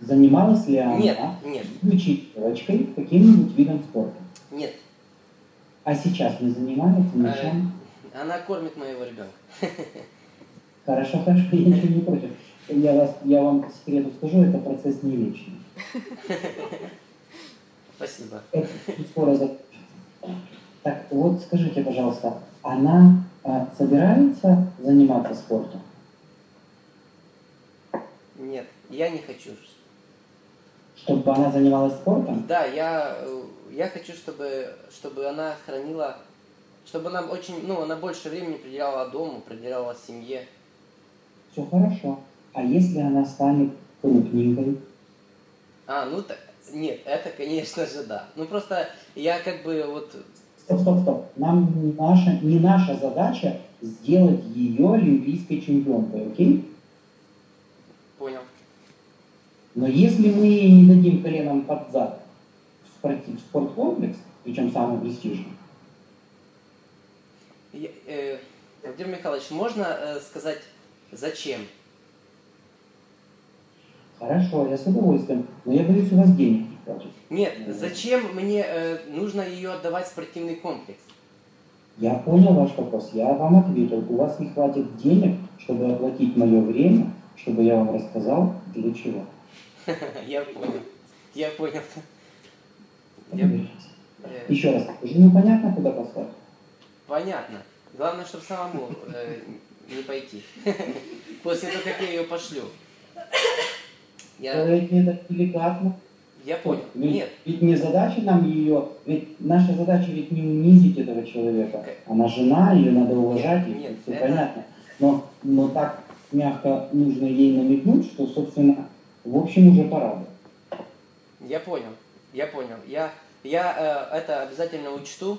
Занималась ли она, Нет, нет, будучи девочкой, каким-нибудь видом спорта? нет. А сейчас не занимается ничем? Она кормит моего ребенка. Хорошо, хорошо, я ничего не против. Я, вас, я вам по секрету скажу, это процесс не вечный. Спасибо. Так, вот скажите, пожалуйста, она э, собирается заниматься спортом? Нет, я не хочу. Чтобы она занималась спортом? Да, я, э, я хочу, чтобы, чтобы она хранила, чтобы она очень, ну, она больше времени приделяла дому, приделяла семье. Все хорошо. А если она станет крупненькой? А, ну так, нет, это, конечно же, да. Ну, просто я как бы вот, Стоп, стоп, стоп. Нам не наша, не наша задача сделать ее олимпийской чемпионкой, окей? понял. Но если мы ей не дадим коленом под зад в, спорти- в спорткомплекс, причем самый престижный, Я- э, Владимир Михайлович, можно э, сказать, зачем? Хорошо, я с удовольствием, но я боюсь, у вас денег не хватит. Нет, зачем мне э, нужно ее отдавать в спортивный комплекс? Я понял ваш вопрос, я вам ответил. У вас не хватит денег, чтобы оплатить мое время, чтобы я вам рассказал, для чего. Я понял. Я понял. Еще раз, жену понятно, куда послать? Понятно. Главное, чтобы самому э, не пойти. После того, как я ее пошлю. Я, Говорите, это деликатно. я понял. Ведь, Нет, ведь не задача нам ее, ведь наша задача ведь не унизить этого человека. Она жена, ее надо уважать, и Нет, все это- понятно. Но, но так мягко нужно ей намекнуть, что, собственно, в общем, уже пора бы. я понял. Я понял. Я, я э, это обязательно учту.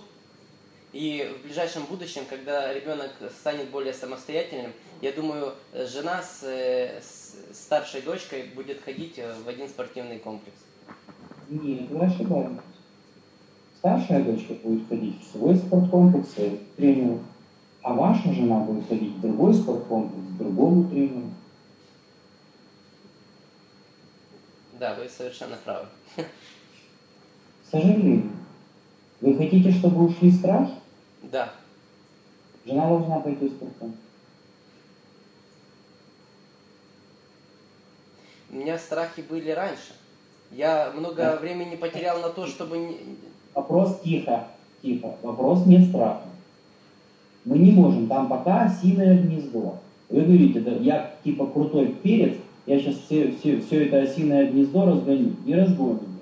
И в ближайшем будущем, когда ребенок станет более самостоятельным, я думаю, э, жена с, э, с старшей дочкой будет ходить э, в один спортивный комплекс. Нет, вы ошибаетесь. Старшая дочка будет ходить в свой спорткомплекс, к тренеру, а ваша жена будет ходить в другой спорткомплекс, к другому тренеру. Да, вы совершенно правы. К сожалению. Вы хотите, чтобы ушли страхи? Да, Жена должна пойти в спорткомплекс. У меня страхи были раньше. Я много Да. времени потерял на то, чтобы... не- Вопрос тихо, тихо. Вопрос нет страха. Мы не можем, там пока осиное гнездо. Вы говорите, да, я типа крутой перец, я сейчас все, все, все это осиное гнездо разгоню. Не разгоним.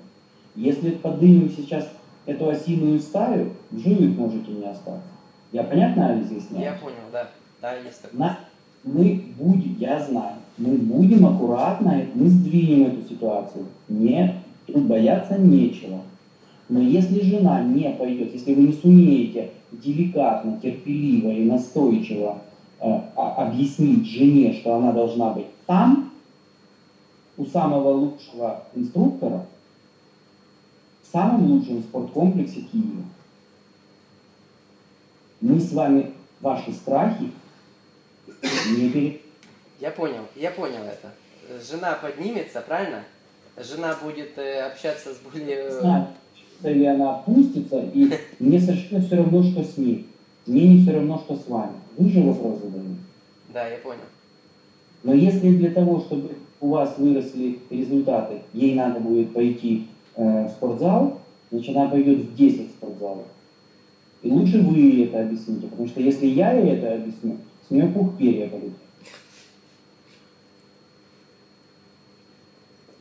Если поднимем сейчас эту осиную стаю, в живых можете не остаться. Я понятно объясняю? Я понял, да. Да, есть такое. На- мы будем, я знаю, мы будем аккуратно, мы сдвинем эту ситуацию. Не, тут бояться нечего. Но если жена не пойдет, если вы не сумеете деликатно, терпеливо и настойчиво э, а- объяснить жене, что она должна быть там, у самого лучшего инструктора, в самом лучшем спорткомплексе Киева, мы с вами ваши страхи не пере... Я понял, я понял это. Жена поднимется, правильно? Жена будет э, общаться с более... знаю, или она опустится, и мне совершенно все равно, что с ней. Мне не все равно, что с вами. Вы же вопрос задаете. Да, я понял. Но если для того, чтобы у вас выросли результаты, ей надо будет пойти э, в спортзал, значит, она пойдет в 10 спортзалов. И лучше вы ей это объясните, потому что если я ей это объясню, с нее пух перья полетят.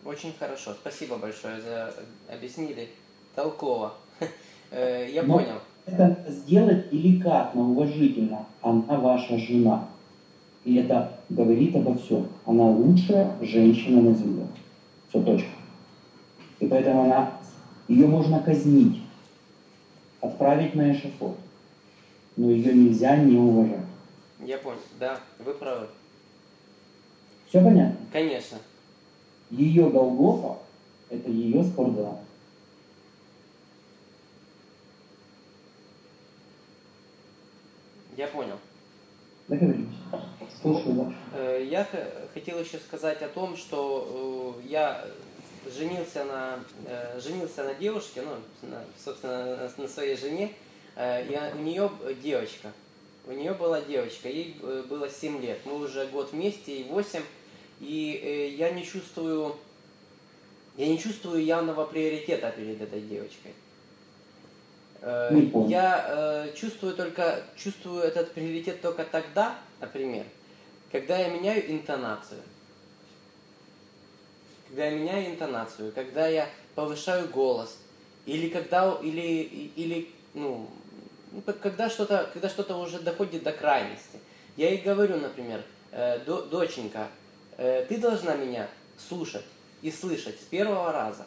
Очень хорошо. Спасибо большое за объяснили толково. Э, Я понял. Это сделать деликатно, уважительно. Она ваша жена. И это говорит обо всем. Она лучшая женщина на земле. Все, точка. И поэтому она, ее можно казнить, отправить на эшафот. Но ее нельзя не уважать. Я понял. Да, вы правы. Все понятно? Конечно. Ее Голгофа – это ее спортзал. Я понял. Договорились. Слушаю вас. Э, Я хотел еще сказать о том, что э, я женился на, э, женился на девушке, ну, на- собственно, на, своей жене, и у нее девочка. У нее была девочка, ей было 7 лет. Мы уже год вместе, и 8. И э, я не чувствую, я не чувствую явного приоритета перед этой девочкой. Э. Я э, чувствую только, чувствую этот приоритет только тогда, например, когда я меняю интонацию. Когда я меняю интонацию, когда я повышаю голос, или когда, или, или, ну, ну, когда что-то, когда что-то уже доходит до крайности. Я ей говорю, например, э, «До- доченька, ты должна меня слушать и слышать с первого раза.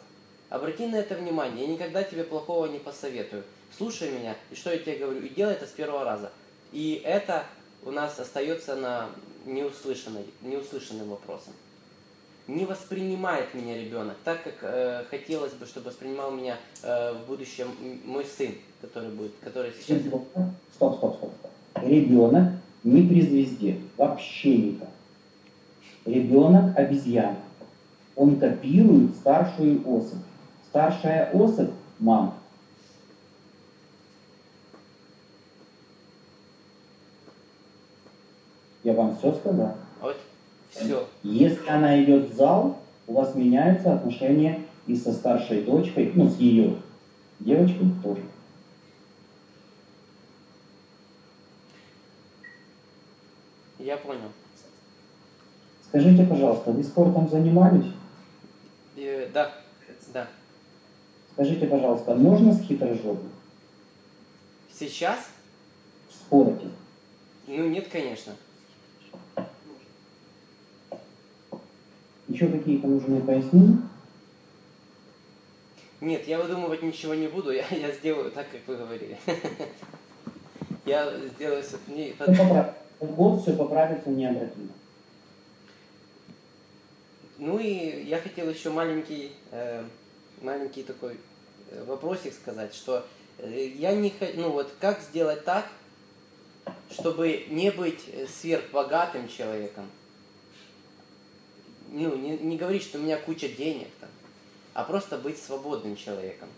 Обрати на это внимание, я никогда тебе плохого не посоветую. Слушай меня, и что я тебе говорю, и делай это с первого раза. И это у нас остается на неуслышанной, неуслышанным вопросом. Не воспринимает меня ребенок так, как э, хотелось бы, чтобы воспринимал меня э, в будущем мой сын, который будет, который сейчас. Стоп, стоп, стоп, стоп. Ребенок не при звезде, вообще никак. Ребенок обезьяна. Он копирует старшую особь. Старшая особь – мама. Я вам все сказал. Вот, все. Если она идет в зал, у вас меняются отношения и со старшей дочкой, ну, с ее девочкой тоже. Я понял. Скажите, пожалуйста, вы спортом занимались? Э, да, да. Скажите, пожалуйста, можно с хитрожопым Сейчас? в спорте? Ну нет, конечно. Еще какие-то нужны пояснения? Нет, я выдумывать ничего не буду, я, я сделаю так, как вы говорили. Я сделаю Все поправится. Все поправится необратимо. Ну и я хотел еще маленький, э, маленький такой э, вопросик сказать, что э, я не хочу, ну вот как сделать так, чтобы не быть э, сверхбогатым человеком, ну не, не говорить, что у меня куча денег там, а просто быть свободным человеком.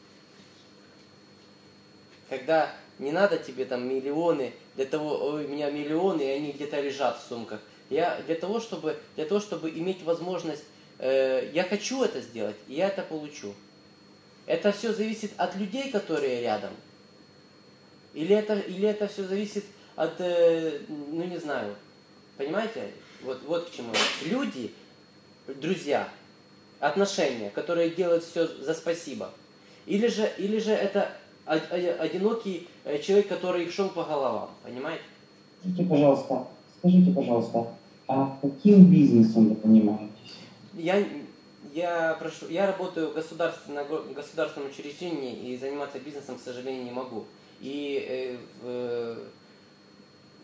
Когда не надо тебе там миллионы, для того, ой, у меня миллионы, и они где-то лежат в сумках. Я для того, чтобы, для того, чтобы иметь возможность э, я хочу это сделать, и я это получу. Это все зависит от людей, которые рядом. Или это, или это все зависит от, э, ну не знаю, понимаете? Вот, вот к чему. Люди, друзья, отношения, которые делают все за спасибо. Или же, или же это одинокий э, человек, который шел по головам, понимаете? Скажите, пожалуйста, скажите, пожалуйста, а каким бизнесом вы занимаетесь? Я, я, прошу, я работаю в государственном, государственном учреждении и заниматься бизнесом, к сожалению, не могу. И э,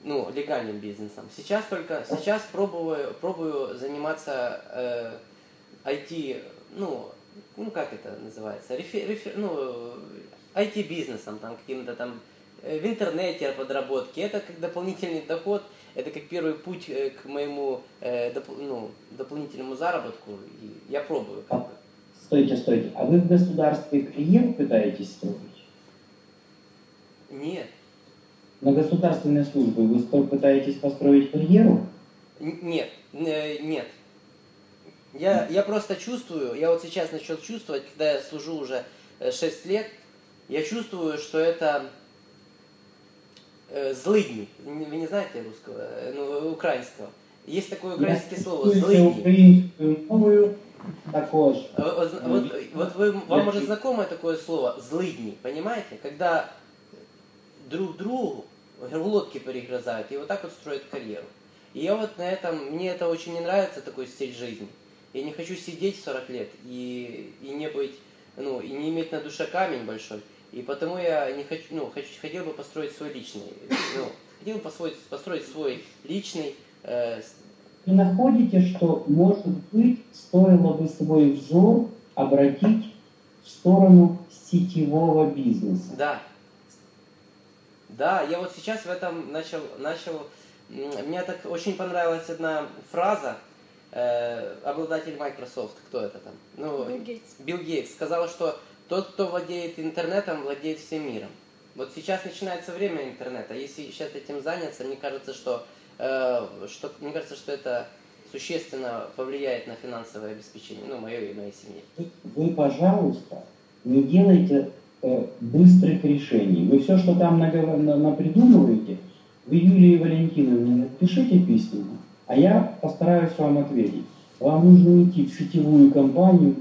ну, легальным бизнесом. Сейчас только, сейчас пробую, пробую заниматься э, IT, ну, ну как это называется, рефе, рефе- ну, IT-бизнесом, там каким-то там э, в интернете подработки. Это как дополнительный доход, это как первый путь э, к моему э, доп- ну, дополнительному заработку. И я пробую. бы. Стойте, стойте. А вы в государстве карьеру пытаетесь строить? Нет. На государственной службе вы пытаетесь построить карьеру? Нет, э, нет. Я, я просто чувствую, я вот сейчас начал чувствовать, когда я служу уже 6 лет, я чувствую, что это злыдни. Вы не- знаете русского, э, ну, украинского. Есть такое украинское слово українською мовою також. Вот, вот, вот вы, вам может знакомое такое слово злыдни, понимаете? Когда друг другу глотки перегрызают и вот так вот строят карьеру. И я вот на этом, мне это очень не нравится, такой стиль жизни. Я не хочу сидеть 40 лет и, и не быть, ну, и не иметь на душе камень большой. И потому я не хочу, ну, хочу, хотел бы построить свой личный, ну, хотел бы построить, построить свой личный, э, Вы находите, что, может быть, стоило бы свой взор обратить в сторону сетевого бизнеса? Да. Да, я вот сейчас в этом начал, начал, мне так очень понравилась одна фраза, э, обладатель Microsoft, кто это там? Ну, Билл Гейтс. Билл Гейтс сказал, что тот, кто владеет интернетом, владеет всем миром. Вот сейчас начинается время интернета. Если сейчас этим заняться, мне кажется, что, э, что мне кажется, что это существенно повлияет на финансовое обеспечение, ну, мое и моей семьи. Вы, пожалуйста, не делайте э, быстрых решений. Вы все, что там напридумываете, вы Юлии Валентиновне напишите письма, а я постараюсь вам ответить. Вам нужно идти в сетевую компанию,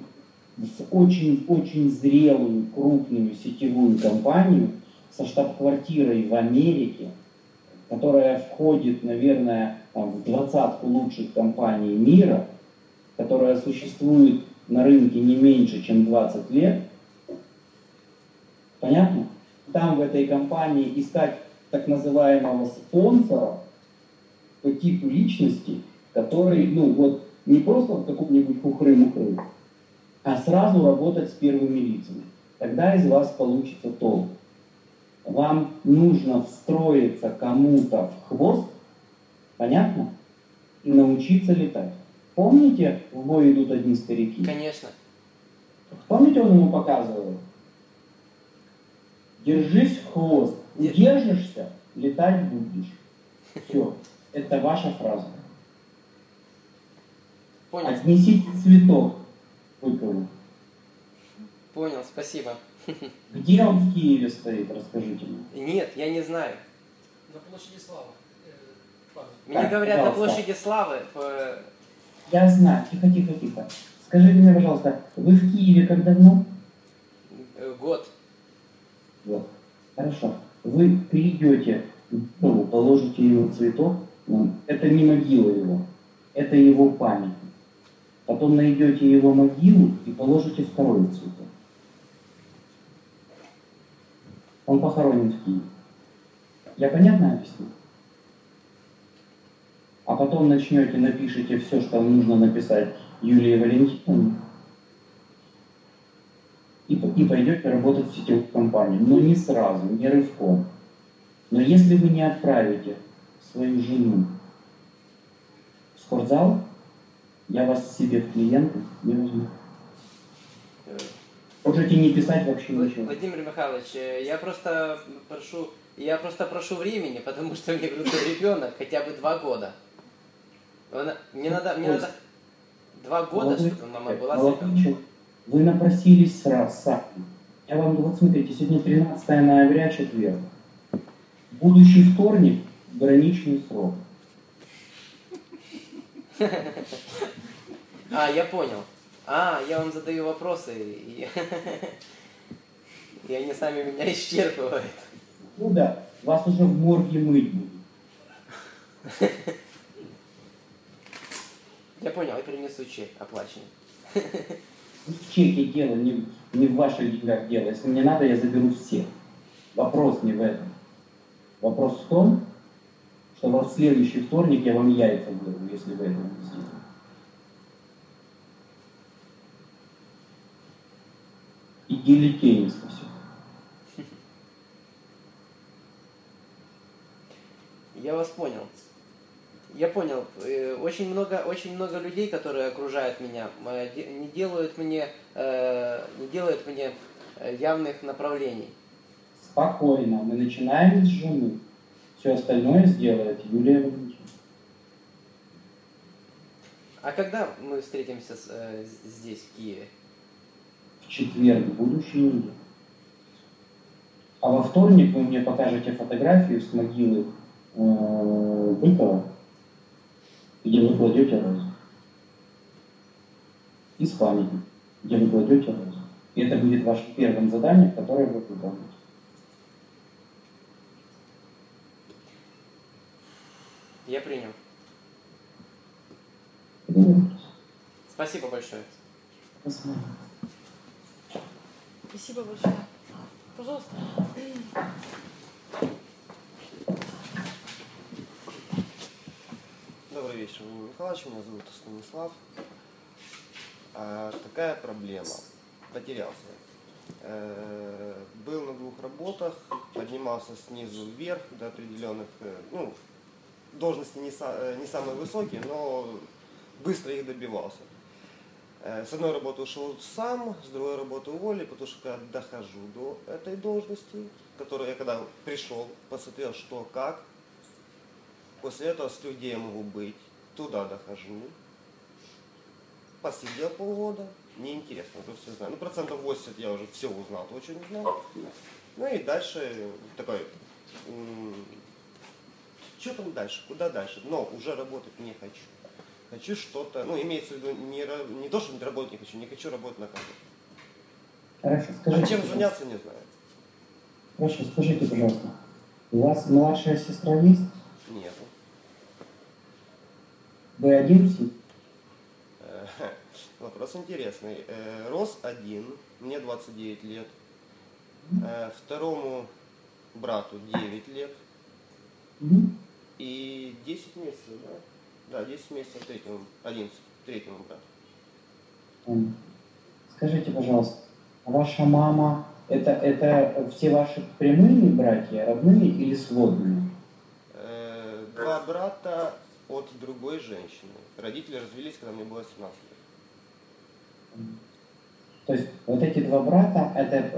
в очень-очень зрелую, крупную сетевую компанию со штаб-квартирой в Америке, которая входит, наверное, там, в двадцатку лучших компаний мира, которая существует на рынке не меньше, чем 20 лет. Понятно? Там в этой компании искать так называемого спонсора по типу личности, который, ну вот, не просто в каком-нибудь хухры-мухры, а сразу работать с первыми лицами. Тогда из вас получится толк. Вам нужно встроиться кому-то в хвост, понятно? И научиться летать. Помните, в бой идут одни старики? Конечно. Помните, он ему показывал? Держись в хвост. Удержишься, летать будешь. Все. Это ваша фраза. Понял. Отнесите цветок Быкову. Понял, спасибо. Где он в Киеве стоит, расскажите мне. Нет, я не знаю. На площади Славы. Э. Мне Так, говорят на пожалуйста. площади Славы. э, Я знаю. Тихо, тихо, тихо. Скажите мне, пожалуйста, вы в Киеве как давно? э, год. Вот. Хорошо. Вы придете Быкову, положите ему цветок. ну, Это не могила его. Это его память. Потом найдете его могилу и положите второй цветок. Он похоронен в Киеве. Я понятно объяснил? А потом начнете, напишите все, что нужно написать Юлии Валентиновне, и, и пойдете работать в сетевую компанию. Но не сразу, не рывком. Но если вы не отправите свою жену в спортзал, я вас себе в клиенты не возьму. Можете не писать вообще ничего. Владимир Михайлович, э, я просто прошу, я просто прошу времени, потому что мне грудной ребенок хотя бы два года. Он- Мне надо, мне надо Два года, Молодой чтобы мама была молодой Вы напросились сразу. Я вам, вот смотрите, сегодня 13 ноября, четверг. Будущий вторник, граничный срок. А, я понял. А, я вам задаю вопросы, и, и они сами меня исчерпывают. Ну да, вас уже в морге мыть будут. Я понял, я принесу чек оплаченный. В чеке дело, не, не в ваших деньгах дело. Если мне надо, я заберу всех. Вопрос не в этом. Вопрос в том, что в следующий вторник я вам яйца вырву, если вы этого не сделаете. И гильотинец все. Я вас понял. Я понял. Э, Очень много, очень много людей, которые окружают меня, э, не делают мне, э, не делают мне явных направлений. Спокойно. Мы начинаем с жены. Все остальное сделает Юлия Валентиновна. А когда мы встретимся с- э, здесь, в Киеве? В четверг будущей недели. А во вторник вы мне покажете фотографию с могилы э, Быкова, где вы кладете розу. И с памятник, где вы кладете розу. И это будет вашим первым заданием, которое вы выполните. Я принял. Спасибо большое. Спасибо большое. Пожалуйста. Добрый вечер, Владимир Михайлович. Меня зовут Станислав. А, такая проблема. Потерялся. Э, был на двух работах, поднимался снизу вверх до определенных, э, ну, должности не, са- э, не самые высокие, но быстро их добивался. Э, С одной работы ушел сам, с другой работы уволили, потому что когда дохожу до этой должности, которую я когда пришел, посмотрел, что как, После этого с где я могу быть, туда дохожу. Посидел полгода, неинтересно, уже все знаю. Ну, процентов 80 я уже все узнал, то, что не знал. Ну и дальше такой, что там дальше, куда дальше? Но уже работать не хочу. Хочу что-то, ну, имеется в виду не, не то, что работать не хочу, не хочу работать на компьютере. Хорошо, А скажите, чем пожалуйста. заняться, не знаю. Хорошо, скажите, пожалуйста, у вас младшая сестра есть? Нету. Вы один в семье? Э, Вопрос интересный. Э, Рос один, мне 29 лет. Э, Второму брату 9 лет. Мгм. И 10 месяцев, да? Да, 10 месяцев третьему, 11, третьему брату. Скажите, пожалуйста, ваша мама это, это все ваши прямые братья, родные или сводные? Э, Два брата от другой женщины. Родители развелись, когда мне было 17 лет. То есть вот эти два брата, это,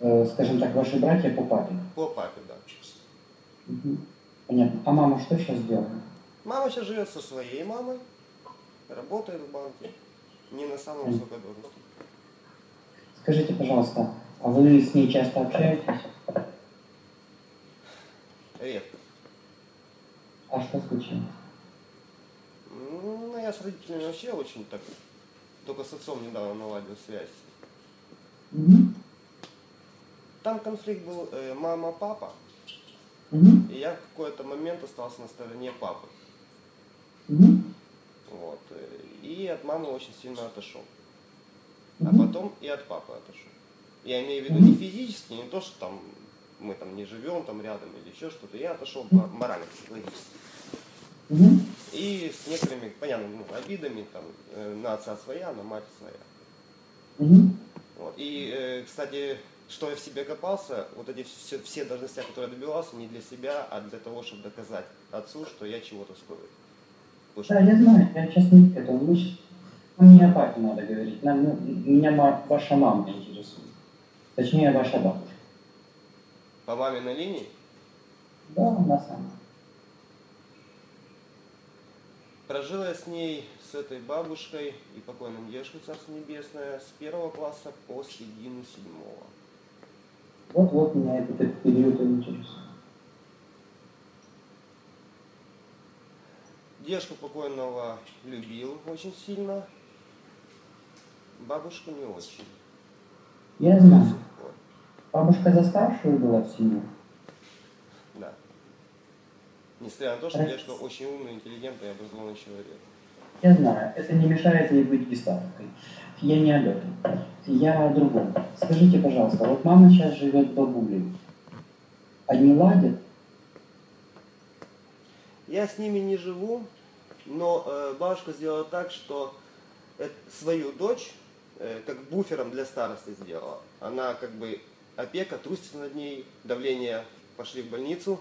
э, скажем так, ваши братья по папе. По папе, да. Мгм. Понятно. А мама что сейчас делает? Мама сейчас живет со своей мамой, работает в банке, не на самой высокой должности. Скажите, пожалуйста, а вы с ней часто общаетесь? Редко. А что случилось? Ну, я с родителями вообще очень так, только с отцом недавно наладил связь. Мгм. Там конфликт был э, мама-папа, И я в какой-то момент остался на стороне папы. Вот. э, И от мамы очень сильно отошел. А потом и от папы отошел. Я имею в виду не физически, не то, что там мы там не живем там рядом или еще что-то. Я отошел морально, психологически. И с некоторыми, понятно, ну, обидами там э, на отца своя, на мать своя. Вот. И, э, кстати, что я в себе копался, вот эти все, все должности, которые я добивался, не для себя, а для того, чтобы доказать отцу, что я чего-то стою. Потому что- Да, я знаю, я сейчас не к этому. Вы щас- Нам не о папе надо говорить. Нам, ну, меня ма- ваша мама интересует. Точнее, ваша бабушка. По маминой линии Да, на самом деле. прожила я с ней с этой бабушкой и покойным дедушкой Царство Небесное с первого класса по середину седьмого. Вот-вот меня этот период интересует. Дедушку покойного любил очень сильно, бабушку не очень. Я знаю. Бабушка за старшую была в семье. Да. Несмотря на то, что Хорошо. дедушка очень умный, интеллигентный и образованный человек. Я знаю, это не мешает ей быть гестаповкой. Я не об этом. Я о другом. Скажите, пожалуйста, вот мама сейчас живет в бабуле. Они ладят? Я с ними не живу, но э, бабушка сделала так, что свою дочь э, как буфером для старости сделала. Она как бы опека, трусится над ней, давление, пошли в больницу.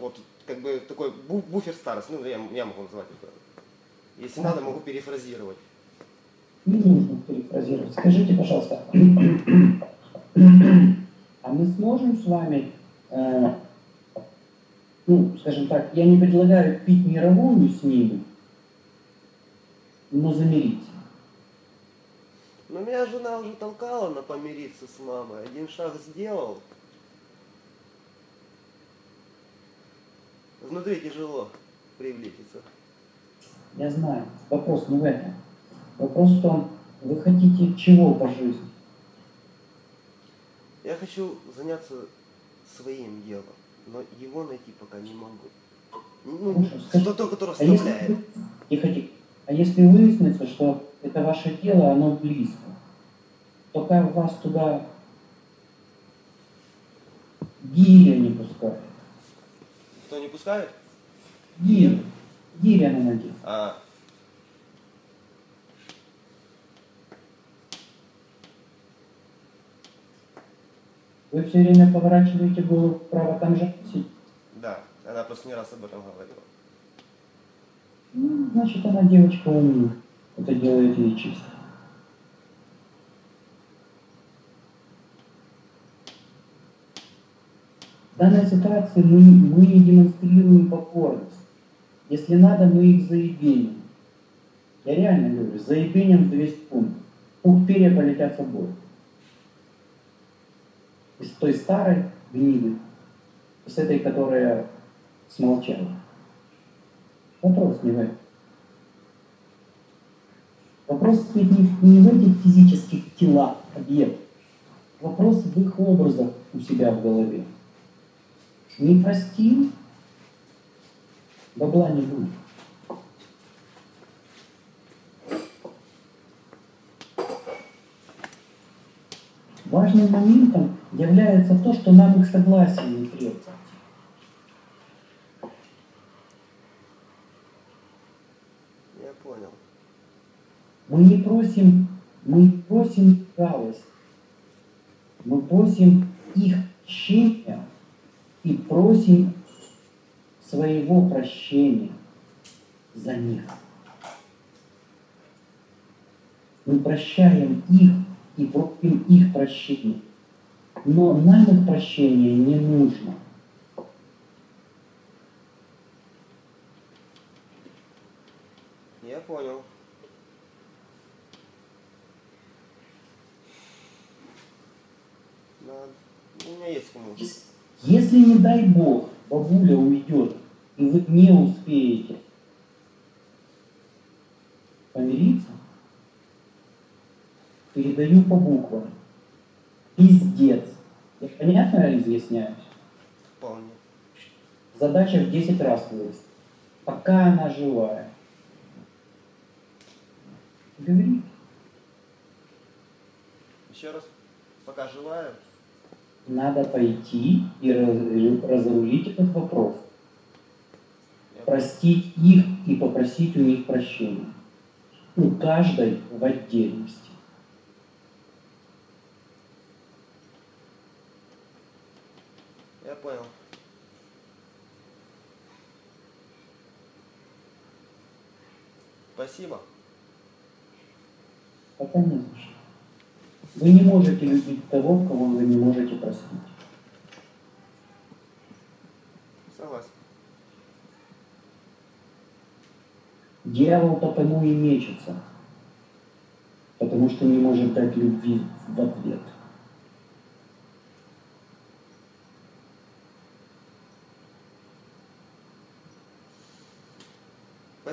Вот как бы такой бу- буфер старости, ну я, я могу назвать это. Если надо, могу перефразировать. Не нужно перефразировать. Скажите, пожалуйста, а мы сможем с вами, э, ну, скажем так, я не предлагаю пить мировую с ними, но замириться. Но меня жена уже толкала на помириться с мамой. Один шаг сделал. Внутри тяжело приблизиться. Я знаю, вопрос не в этом. Вопрос в том, вы хотите чего по жизни? Я хочу заняться своим делом, но его найти пока не могу. Ну, Хорошо, скажи, что-то, которое А если, вставляет. тихо, тихо. а если выяснится, что это ваше дело, оно близко, то как вас туда гиря не пускает? Кто не пускает? Гиря. Гиря на ноге. А, Вы все время поворачиваете голову вправо, там же сидит. да, она просто не раз об этом говорила. Ну, значит, она девочка умная. Это делает ей чисто. В данной ситуации мы, мы не демонстрируем покорность. Если надо, мы их заебеним. Я реально говорю, заебеним в 200 пунктов. Пух перья полетят с собой. Из той старой гниды, и с этой, которая смолчала. Вопрос не в этом. Вопрос не, не в этих физических телах объектов. Вопрос в их образах у себя в голове. Не простим, бабла не будет. Важным моментом является то, что нам их согласие не требуется. Я понял. Мы не просим, мы не просим жалость. Мы просим их прощения и просим своего прощения за них. Мы прощаем их и просим их прощения. Но нам их прощения не нужно. Я понял. Да, у меня есть кому. Если, не дай бог, бабуля уйдет, и вы не успеете помириться, передаю по буквам. Пиздец. Я понятно изъясняюсь? Вполне. Задача в 10 раз вырасти. Пока она живая. Говори. Еще раз. Пока живая. Надо пойти и раз- разрулить этот вопрос. Простить их и попросить у них прощения. У каждой в отдельности. Я понял. Спасибо. Это не что. Вы не можете любить того, кого вы не можете простить. Согласен. Дьявол потому и мечется, потому что не может дать любви в ответ.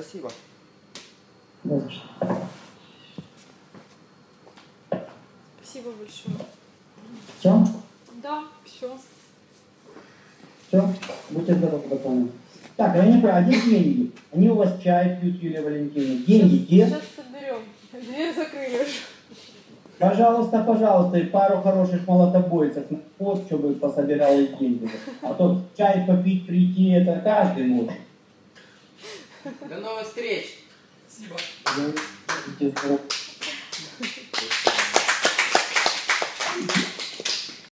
Спасибо. Не за что. Спасибо большое. Все? Да, все. Все? Будьте здоровы, пацаны. Так, а я не понял, а где деньги? Они у вас чай пьют, Юлия Валентиновна. Деньги где? Сейчас соберем. Дверь закрыли уже. Пожалуйста, пожалуйста, и пару хороших молотобойцев на вход, чтобы пособирал их деньги. А то чай попить, прийти, это каждый может. До новых встреч! Здоровы.